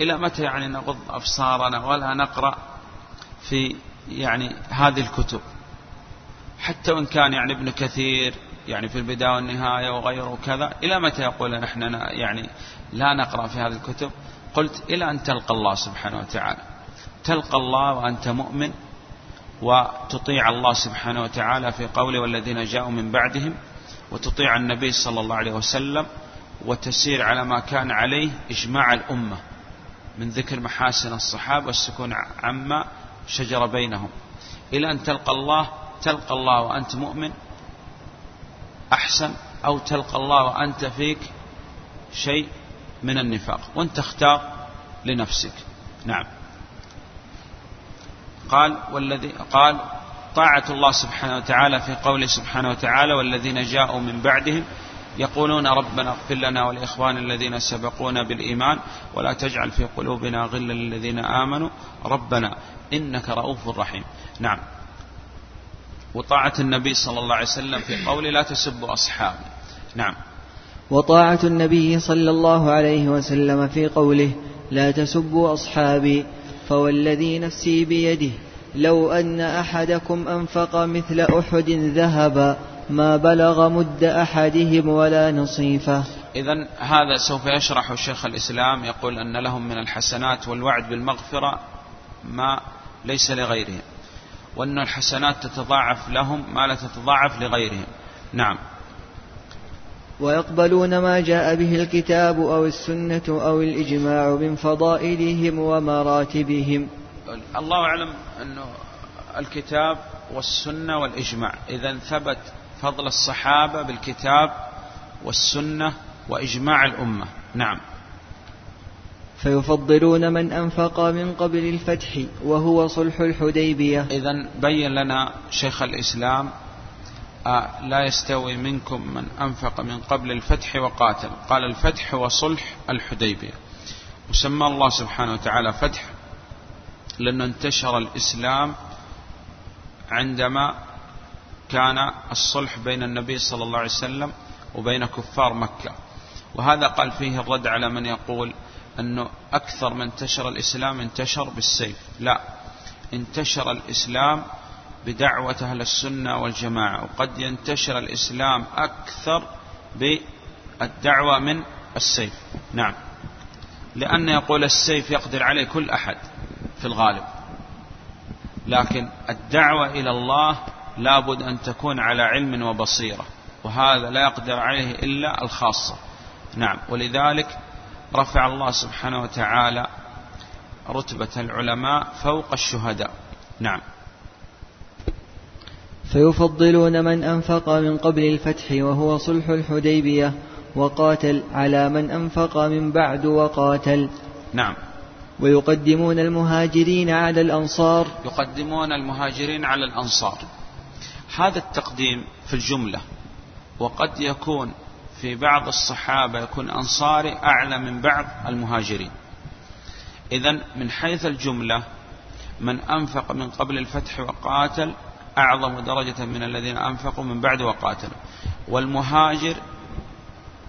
إلى متى يعني نغض أبصارنا ولا نقرأ في يعني هذه الكتب؟ حتى وإن كان يعني ابن كثير يعني في البداية والنهاية وغيره كذا إلى متى يقول نحن يعني لا نقرأ في هذه الكتب؟ قلت إلى أن تلقى الله سبحانه وتعالى. تلقى الله وأنت مؤمن وتطيع الله سبحانه وتعالى في قوله والذين جاءوا من بعدهم وتطيع النبي صلى الله عليه وسلم وتسير على ما كان عليه إجماع الأمة من ذكر محاسن الصحابة والسكون عما شجر بينهم. إلى أن تلقى الله تلقى الله وأنت مؤمن أحسن أو تلقى الله وأنت فيك شيء من النفاق وأنت اختار لنفسك. نعم. قال والذي قال طاعة الله سبحانه وتعالى في قوله سبحانه وتعالى والذين جاءوا من بعدهم يقولون ربنا اغفر لنا ولإخوان الذين سبقونا بالإيمان ولا تجعل في قلوبنا غلا للذين آمنوا ربنا إنك رؤوف رحيم. نعم. وطاعة النبي صلى الله عليه وسلم في قوله لا تسبوا أصحابي نعم. وطاعة النبي صلى الله عليه وسلم في قوله لا تسبوا أصحابي فوالذي نفسي بيده لو أن أحدكم أنفق مثل أحد ذهبا ما بلغ مد أحدهم ولا نصيفه. إذا هذا سوف يشرح شيخ الإسلام يقول أن لهم من الحسنات والوعد بالمغفرة ما ليس لغيرهم وأن الحسنات تتضاعف لهم ما لا تتضاعف لغيرهم. نعم. ويقبلون ما جاء به الكتاب أو السنة أو الإجماع من فضائلهم ومراتبهم. الله أعلم أنه الكتاب والسنة والإجماع. إذا ثبت فضل الصحابة بالكتاب والسنة وإجماع الأمة. نعم. فيفضلون من أنفق من قبل الفتح وهو صلح الحديبية. إذا بين لنا شيخ الإسلام لا يستوي منكم من أنفق من قبل الفتح وقاتل. قال الفتح هو صلح الحديبية. وسمى الله سبحانه وتعالى فتح لأنه انتشر الإسلام عندما كان الصلح بين النبي صلى الله عليه وسلم وبين كفار مكة. وهذا قال فيه الرد على من يقول أنه أكثر من انتشر الإسلام انتشر بالسيف. لا انتشر الإسلام بدعوة أهل السنة والجماعة. وقد ينتشر الإسلام أكثر بالدعوة من السيف. نعم. لأن يقول السيف يقدر عليه كل أحد في الغالب. لكن الدعوة إلى الله لابد أن تكون على علم وبصيرة. وهذا لا يقدر عليه إلا الخاصة. نعم. ولذلك رفع الله سبحانه وتعالى رتبة العلماء فوق الشهداء. نعم. فيفضلون من أنفق من قبل الفتح وهو صلح الحديبية وقاتل على من أنفق من بعد وقاتل. نعم. ويقدمون المهاجرين على الأنصار. يقدمون المهاجرين على الأنصار. هذا التقديم في الجملة وقد يكون في بعض الصحابة يكون أنصاري أعلى من بعض المهاجرين. إذا من حيث الجملة من أنفق من قبل الفتح وقاتل أعظم درجة من الذين أنفقوا من بعد وقاتلوا. والمهاجر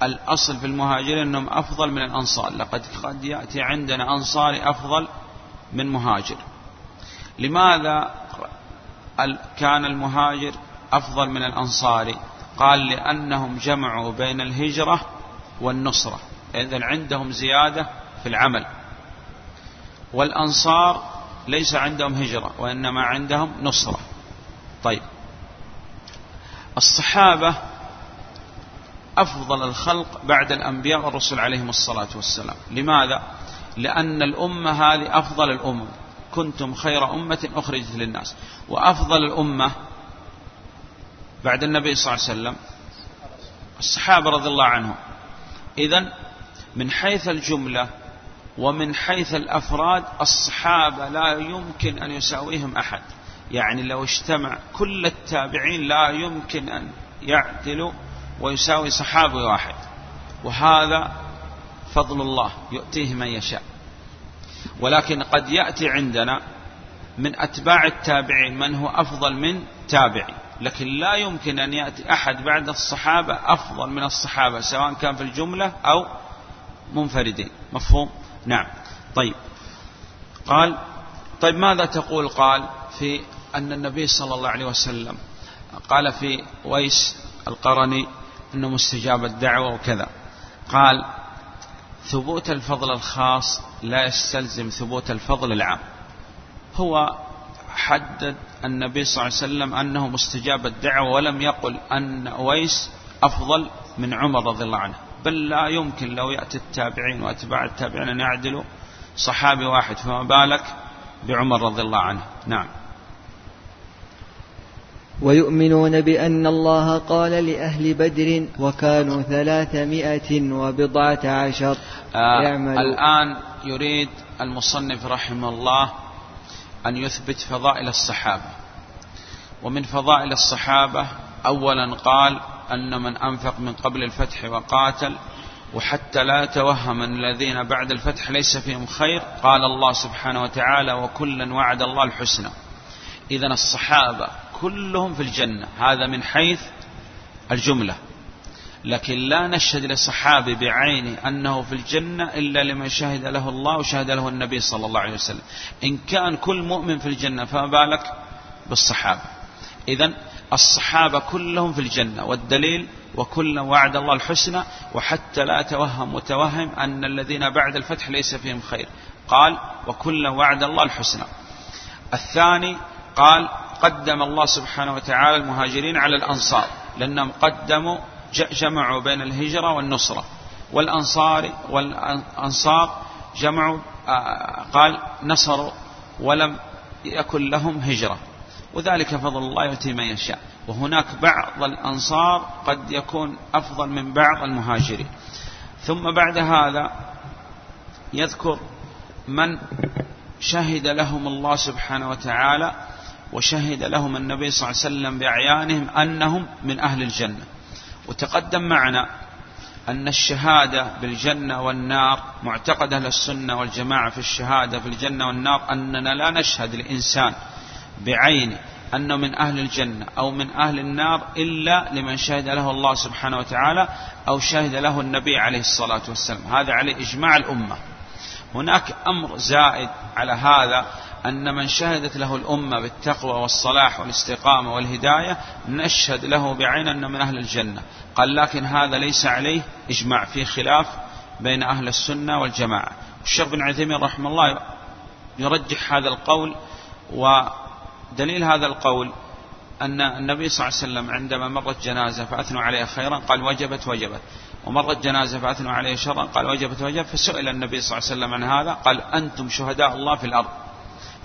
الأصل في المهاجرين أنهم أفضل من الأنصار. لقد قد يأتي عندنا أنصاري أفضل من مهاجر. لماذا كان المهاجر أفضل من الأنصاري؟ قال لأنهم جمعوا بين الهجرة والنصرة. إذن عندهم زيادة في العمل. والأنصار ليس عندهم هجرة وإنما عندهم نصرة. طيب. الصحابة أفضل الخلق بعد الأنبياء والرسل عليهم الصلاة والسلام. لماذا؟ لأن الأمة هذه أفضل الأمم. كنتم خير أمة أخرجت للناس. وأفضل الأمة بعد النبي صلى الله عليه وسلم الصحابة رضي الله عنهم. إذا من حيث الجملة ومن حيث الأفراد الصحابة لا يمكن أن يساويهم أحد. يعني لو اجتمع كل التابعين لا يمكن أن يعدلوا ويساوي صحابي واحد. وهذا فضل الله يؤتيه من يشاء. ولكن قد يأتي عندنا من أتباع التابعين من هو أفضل من تابعي. لكن لا يمكن أن يأتي أحد بعد الصحابة أفضل من الصحابة سواء كان في الجملة أو منفردين. مفهوم؟ نعم. طيب. قال طيب ماذا تقول؟ قال في أن النبي صلى الله عليه وسلم قال في ويس القرني أنه مستجاب الدعوة وكذا. قال ثبوت الفضل الخاص لا يستلزم ثبوت الفضل العام. هو حدد النبي صلى الله عليه وسلم أنه مستجاب الدعوة ولم يقل أن أويس أفضل من عمر رضي الله عنه. بل لا يمكن لو يأتي التابعين وأتباع التابعين أن يعدلوا صحابي واحد فما بالك بعمر رضي الله عنه. نعم. ويؤمنون بأن الله قال لأهل بدر وكانوا ثلاثمائة وبضعة عشر. آه الآن يريد المصنف رحمه الله أن يثبت فضائل الصحابة. ومن فضائل الصحابة أولا قال أن من أنفق من قبل الفتح وقاتل وحتى لا يتوهم أن الذين بعد الفتح ليس فيهم خير قال الله سبحانه وتعالى وكلا وعد الله الحسنى. إذا الصحابة كلهم في الجنة. هذا من حيث الجملة. لكن لا نشهد لصحابي بعينه أنه في الجنة إلا لمن شهد له الله وشهد له النبي صلى الله عليه وسلم. إن كان كل مؤمن في الجنة فما بالك بالصحابة. إذا الصحابة كلهم في الجنة والدليل وكلا وعد الله الحسنى وحتى لا يتوهم متوهم أن الذين بعد الفتح ليس فيهم خير. قال وكلا وعد الله الحسنى. الثاني قال قدم الله سبحانه وتعالى المهاجرين على الأنصار لأنهم قدموا جمعوا بين الهجرة والنصرة. والأنصار والأنصار جمعوا آه، قال نصروا ولم يكن لهم هجرة. وذلك فضل الله يؤتي من يشاء. وهناك بعض الأنصار قد يكون أفضل من بعض المهاجرين. ثم بعد هذا يذكر من شهد لهم الله سبحانه وتعالى وشهد لهم النبي صلى الله عليه وسلم بأعيانهم أنهم من أهل الجنة. وتقدم معنا أن الشهادة بالجنة والنار معتقد أهل السنة والجماعة في الشهادة في الجنة والنار أننا لا نشهد لإنسان بعينه أنه من أهل الجنة أو من أهل النار إلا لمن شهد له الله سبحانه وتعالى أو شهد له النبي عليه الصلاة والسلام. هذا عليه إجماع الأمة. هناك أمر زائد على هذا أن من شهدت له الأمة بالتقوى والصلاح والاستقامة والهداية نشهد له بعين أنه من أهل الجنة. قال لكن هذا ليس عليه إجماع في خلاف بين أهل السنة والجماعة. الشيخ بن عثيمين رحمه الله يرجح هذا القول ودليل هذا القول أن النبي صلى الله عليه وسلم عندما مرت جنازة فأثنوا عليها خيرا قال وجبت وجبت. ومرت جنازة فأثنوا عليه شرا قال وجبت وجبت. فسئل النبي صلى الله عليه وسلم عن هذا قال أنتم شهداء الله في الأرض.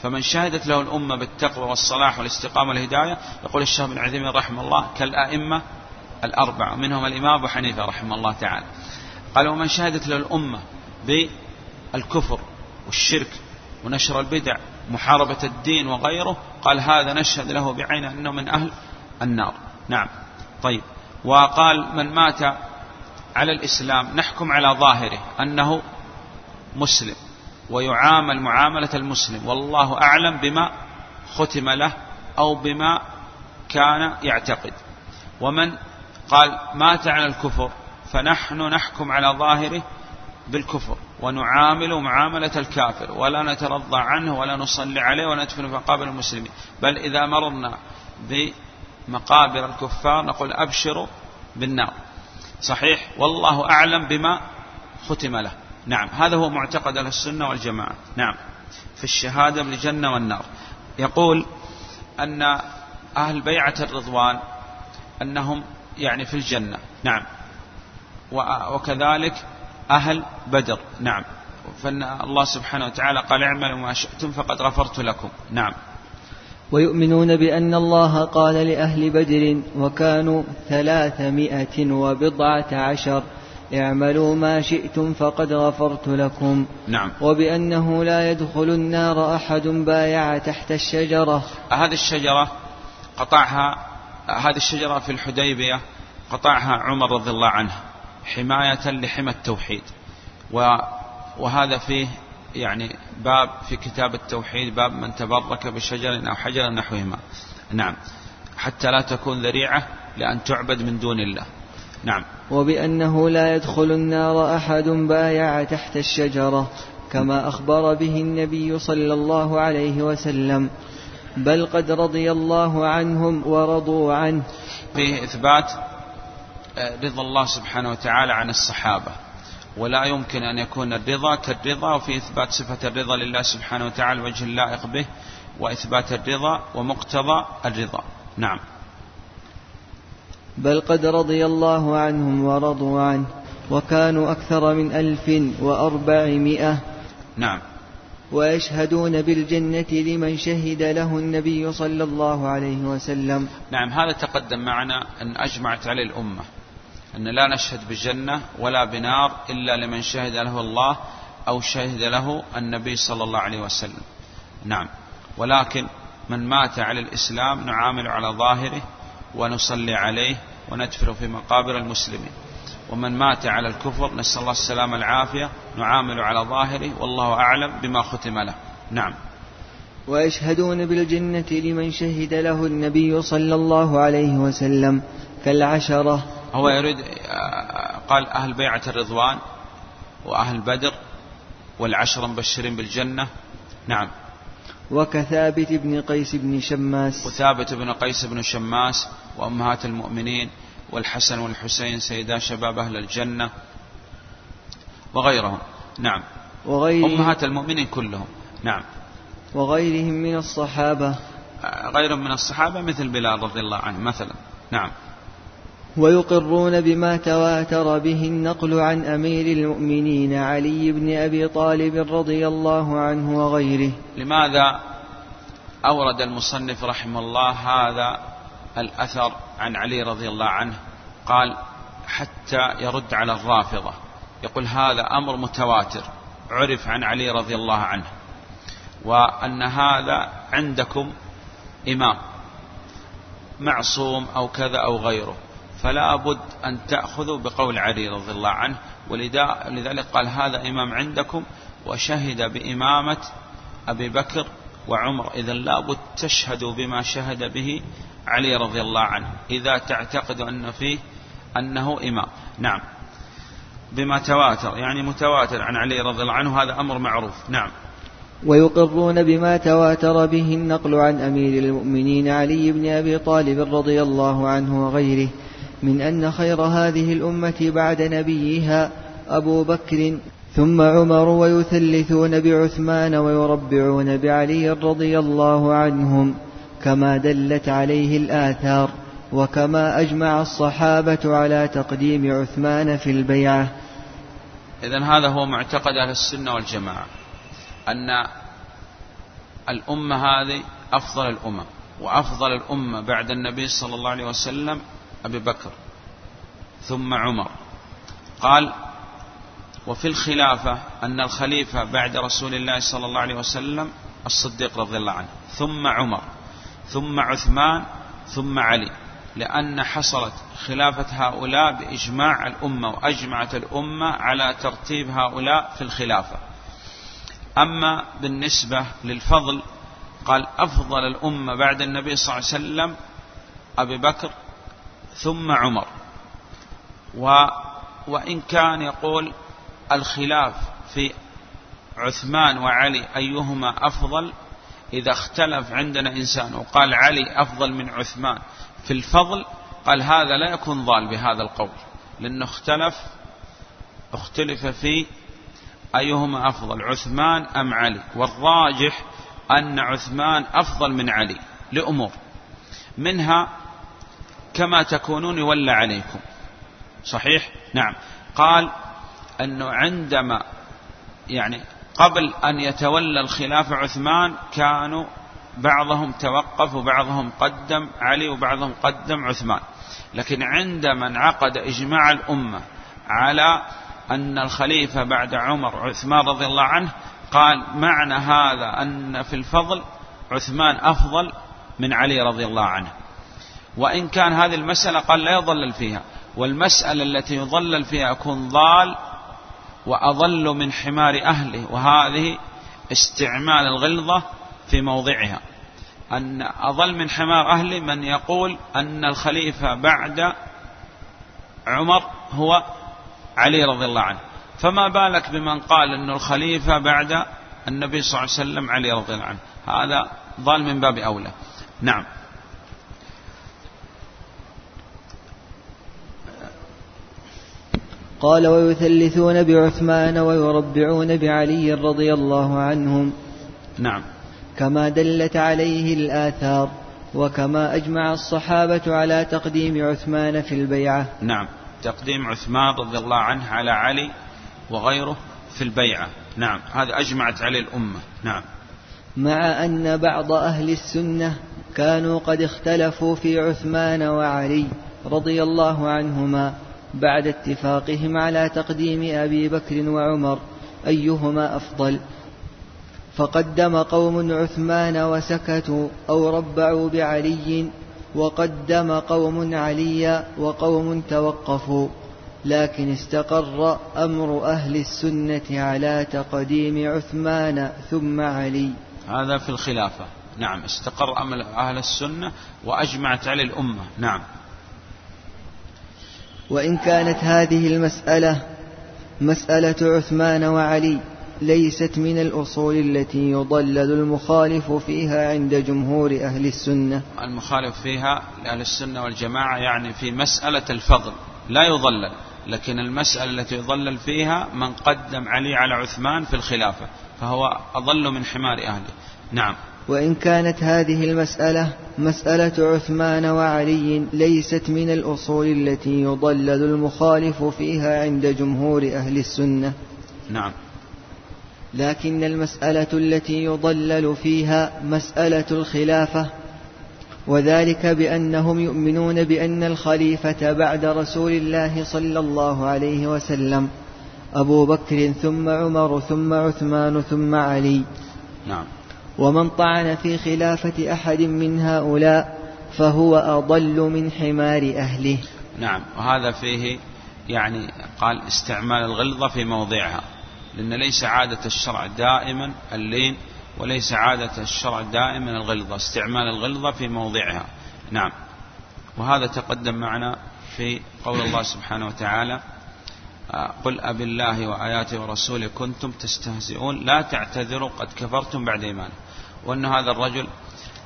فمن شهدت له الأمة بالتقوى والصلاح والاستقامة والهداية يقول الشيخ بن عثيمين رحمه الله كالأئمة الأربعة منهم الإمام أبو حنيفة رحمه الله تعالى. قال ومن شهدت له الأمة بالكفر والشرك ونشر البدع محاربة الدين وغيره قال هذا نشهد له بعين أنه من أهل النار. نعم. طيب. وقال من مات على الإسلام نحكم على ظاهره أنه مسلم. ويعامل معاملة المسلم. والله أعلم بما ختم له أو بما كان يعتقد. ومن قال مات على الكفر فنحن نحكم على ظاهره بالكفر ونعامل معاملة الكافر. ولا نترضى عنه ولا نصلي عليه ولا ندفن في مقابر المسلمين. بل إذا مررنا بمقابر الكفار نقول أبشروا بالنار. صحيح؟ والله أعلم بما ختم له. نعم هذا هو معتقد أهل السنة والجماعة. نعم في الشهادة بالجنة والنار. يقول أن أهل بيعة الرضوان أنهم يعني في الجنة. نعم وكذلك أهل بدر. نعم فإن الله سبحانه وتعالى قال اعملوا ما شئتم فقد غفرت لكم. نعم. ويؤمنون بأن الله قال لأهل بدر وكانوا ثلاثمائة وبضعة عشر. اعملوا ما شئتم فقد غفرت لكم. نعم. وبأنه لا يدخل النار أحد بايع تحت الشجرة. هذه الشجرة قطعها هذه الشجرة في الحديبية قطعها عمر رضي الله عنه حماية لحمى التوحيد. وهذا فيه يعني باب في كتاب التوحيد باب من تبرك بشجر أو حجر نحوهما. نعم. حتى لا تكون ذريعة لأن تعبد من دون الله. نعم. وبأنه لا يدخل النار أحد بايع تحت الشجرة كما أخبر به النبي صلى الله عليه وسلم. بل قد رضي الله عنهم ورضوا عنه. فيه إثبات آه، رضا الله سبحانه وتعالى عن الصحابة. ولا يمكن أن يكون الرضا كالرضا وفي إثبات صفة الرضا لله سبحانه وتعالى وجه اللائق به وإثبات الرضا ومقتضى الرضا. نعم. بل قد رضي الله عنهم ورضوا عنه وكانوا أكثر من ألف وأربعمائة. نعم. ويشهدون بالجنة لمن شهد له النبي صلى الله عليه وسلم. نعم هذا تقدم معنا أن أجمعت عليه الأمة أن لا نشهد بالجنة ولا بنار إلا لمن شهد له الله أو شهد له النبي صلى الله عليه وسلم. نعم. ولكن من مات على الإسلام نعامل على ظاهره ونصلي عليه وندفر في مقابر المسلمين. ومن مات على الكفر نسأل الله السلامة العافية نعامل على ظاهره والله أعلم بما ختم له. نعم. ويشهدون بالجنة لمن شهد له النبي صلى الله عليه وسلم كالعشرة. هو يريد قال أهل بيعة الرضوان وأهل بدر والعشر مبشرين بالجنة. نعم. وكثابت بن قيس بن شماس. وثابت بن قيس بن شماس وأمهات المؤمنين والحسن والحسين سيدا شباب أهل الجنة وغيرهم. نعم. وغيرهم أمهات المؤمنين كلهم. نعم. وغيرهم من الصحابة. غيرهم من الصحابة مثل بلال رضي الله عنه مثلا. نعم. ويقرون بما تواتر به النقل عن أمير المؤمنين علي بن أبي طالب رضي الله عنه وغيره. لماذا أورد المصنف رحمه الله هذا الأثر عن علي رضي الله عنه؟ قال حتى يرد على الرافضة. يقول هذا أمر متواتر عرف عن علي رضي الله عنه. وأن هذا عندكم إمام معصوم أو كذا أو غيره. فلا بد أن تأخذوا بقول علي رضي الله عنه ولذلك قال هذا إمام عندكم وشهد بإمامة أبي بكر وعمر إذا لابد تشهدوا بما شهد به علي رضي الله عنه إذا تعتقد أن فيه أنه إمام. نعم. بما تواتر يعني متواتر عن علي رضي الله عنه هذا أمر معروف. نعم. ويقرون بما تواتر به النقل عن أمير المؤمنين علي بن أبي طالب رضي الله عنه وغيره من أن خير هذه الأمة بعد نبيها أبو بكر ثم عمر ويثلثون بعثمان ويربعون بعلي رضي الله عنهم. كما دلت عليه الآثار وكما أجمع الصحابة على تقديم عثمان في البيعة. إذا هذا هو معتقد أهل السنة والجماعة أن الأمة هذه أفضل الأمم وأفضل الأمة بعد النبي صلى الله عليه وسلم أبي بكر ثم عمر. قال وفي الخلافة أن الخليفة بعد رسول الله صلى الله عليه وسلم الصديق رضي الله عنه ثم عمر. ثم عثمان ثم علي. لأن حصلت خلافة هؤلاء بإجماع الأمة وأجمعت الأمة على ترتيب هؤلاء في الخلافة. أما بالنسبة للفضل قال أفضل الأمة بعد النبي صلى الله عليه وسلم أبي بكر ثم عمر. و وإن كان يقول الخلاف في عثمان وعلي أيهما أفضل إذا اختلف عندنا إنسان وقال علي أفضل من عثمان في الفضل قال هذا لا يكون ضال بهذا القول لأنه اختلف اختلف في أيهما أفضل عثمان أم علي والراجح أن عثمان أفضل من علي لأمور منها كما تكونون يولى عليكم. صحيح؟ نعم. قال أنه عندما يعني قبل أن يتولى الخلافة عثمان كانوا بعضهم توقف وبعضهم قدم علي وبعضهم قدم عثمان. لكن عندما انعقد إجماع الأمة على أن الخليفة بعد عمر عثمان رضي الله عنه قال معنى هذا أن في الفضل عثمان أفضل من علي رضي الله عنه. وإن كان هذه المسألة قال لا يضلل فيها. والمسألة التي يضلل فيها يكون ضال وأضل من حمار أهله وهذه استعمال الغلظة في موضعها. أن أضل من حمار أهله من يقول أن الخليفة بعد عمر هو علي رضي الله عنه. فما بالك بمن قال أن الخليفة بعد النبي صلى الله عليه وسلم علي رضي الله عنه؟ هذا ضال من باب أولى. نعم. قال ويثلثون بعثمان ويربعون بعلي رضي الله عنهم. نعم. كما دلت عليه الآثار وكما أجمع الصحابة على تقديم عثمان في البيعة. نعم. تقديم عثمان رضي الله عنه على علي وغيره في البيعة. نعم. هذا أجمعت عليه الأمة. نعم. مع أن بعض أهل السنة كانوا قد اختلفوا في عثمان وعلي رضي الله عنهما. بعد اتفاقهم على تقديم أبي بكر وعمر أيهما أفضل؟ فقدم قوم عثمان وسكتوا أو ربعوا بعلي وقدم قوم عليا وقوم توقفوا لكن استقر أمر أهل السنة على تقديم عثمان ثم علي. هذا في الخلافة. نعم استقر أمر أهل السنة وأجمعت عليه الأمة. نعم. وإن كانت هذه المسألة مسألة عثمان وعلي ليست من الأصول التي يضلل المخالف فيها عند جمهور أهل السنة. المخالف فيها لأهل السنة والجماعة يعني في مسألة الفضل لا يضلل لكن المسألة التي يضلل فيها من قدم علي على عثمان في الخلافة فهو أضل من حمار أهله. نعم. وإن كانت هذه المسألة مسألة عثمان وعلي ليست من الأصول التي يضلل المخالف فيها عند جمهور أهل السنة. نعم. لكن المسألة التي يضلل فيها مسألة الخلافة وذلك بأنهم يؤمنون بأن الخليفة بعد رسول الله صلى الله عليه وسلم أبو بكر ثم عمر ثم عثمان ثم علي. نعم. ومن طعن في خلافة أحد من هؤلاء فهو أضل من حمار أهله. نعم وهذا فيه يعني قال استعمال الغلظة في موضعها لأن ليس عادة الشرع دائما اللين وليس عادة الشرع دائما الغلظة استعمال الغلظة في موضعها. نعم وهذا تقدم معنا في قول الله سبحانه وتعالى قل أب الله وآياته ورسوله كنتم تستهزئون لا تعتذروا قد كفرتم بعد إيمانه وأن هذا الرجل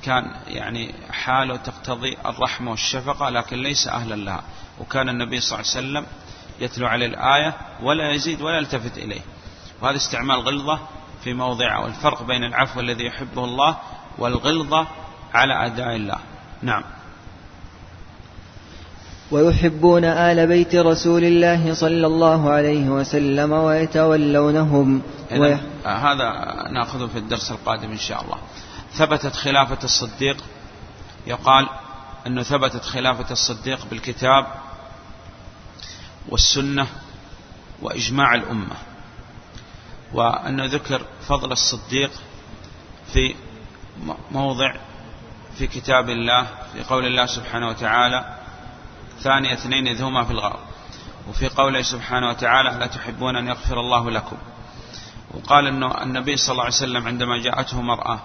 كان يعني حاله تقتضي الرحمة والشفقة لكن ليس أهلا لها. وكان النبي صلى الله عليه وسلم يتلو عليه الآية ولا يزيد ولا يلتفت إليه. وهذا استعمال غلظة في موضعه والفرق بين العفو الذي يحبه الله والغلظة على أداء الله. نعم. ويحبون آل بيت رسول الله صلى الله عليه وسلم ويتولونهم. وي... هذا نأخذه في الدرس القادم إن شاء الله. ثبتت خلافة الصديق. يقال أنه ثبتت خلافة الصديق بالكتاب والسنة وإجماع الأمة وأنه ذكر فضل الصديق في موضع في كتاب الله في قول الله سبحانه وتعالى ثاني اثنين إذ هما في الغار. وفي قوله سبحانه وتعالى لا تحبون أن يغفر الله لكم. وقال أنه النبي صلى الله عليه وسلم عندما جاءته مرأة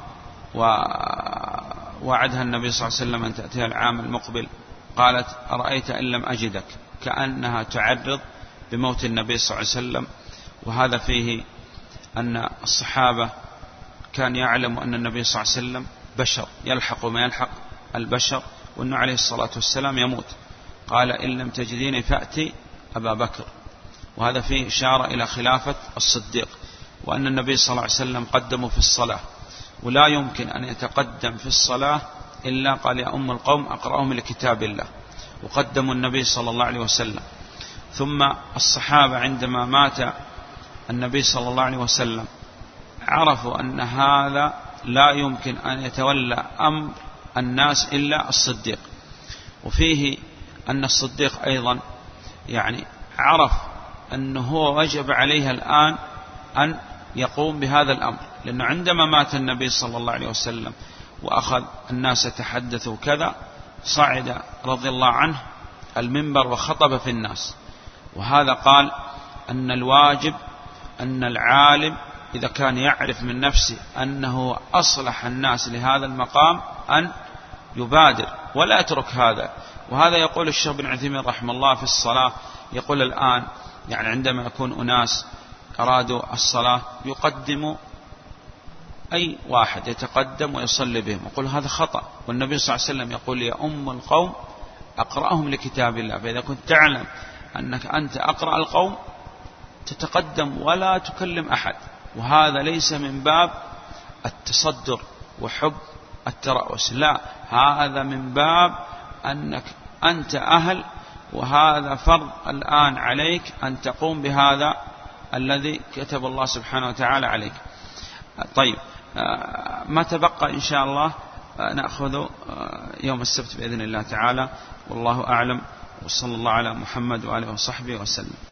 ووعدها النبي صلى الله عليه وسلم أن تأتيها العام المقبل قالت أرأيت إن لم أجدك؟ كأنها تعرض بموت النبي صلى الله عليه وسلم. وهذا فيه أن الصحابة كان يعلم أن النبي صلى الله عليه وسلم بشر يلحق ما يلحق البشر وأنه عليه الصلاة والسلام يموت. قال إن لم تجديني فأتي أبا بكر. وهذا فيه إشارة إلى خلافة الصديق وأن النبي صلى الله عليه وسلم قدمه في الصلاة. ولا يمكن أن يتقدم في الصلاة إلا قال يا أم القوم أقرأهم لكتاب الله. وقدموا النبي صلى الله عليه وسلم. ثم الصحابة عندما مات النبي صلى الله عليه وسلم عرفوا أن هذا لا يمكن أن يتولى أمر الناس إلا الصديق. وفيه أن الصديق أيضا يعني عرف أنه هو وجب عليه الآن أن يقوم بهذا الأمر. لأنه عندما مات النبي صلى الله عليه وسلم وأخذ الناس يتحدثوا كذا صعد رضي الله عنه المنبر وخطب في الناس. وهذا قال أن الواجب أن العالم إذا كان يعرف من نفسه أنه أصلح الناس لهذا المقام أن يبادر ولا يترك هذا. وهذا يقول الشيخ بن عثيمين رحمه الله في الصلاة يقول الآن يعني عندما يكون أناس أرادوا الصلاة يقدم أي واحد يتقدم ويصلي بهم يقول هذا خطأ. والنبي صلى الله عليه وسلم يقول يا أم القوم أقرأهم لكتاب الله فإذا كنت تعلم أنك أنت أقرأ القوم تتقدم ولا تكلم أحد. وهذا ليس من باب التصدر وحب الترأس لا هذا من باب أنك أنت أهل وهذا فرض الآن عليك أن تقوم بهذا الذي كتب الله سبحانه وتعالى عليك. طيب ما تبقى إن شاء الله نأخذ يوم السبت بإذن الله تعالى. والله أعلم وصلى الله على محمد وآله وصحبه وسلم.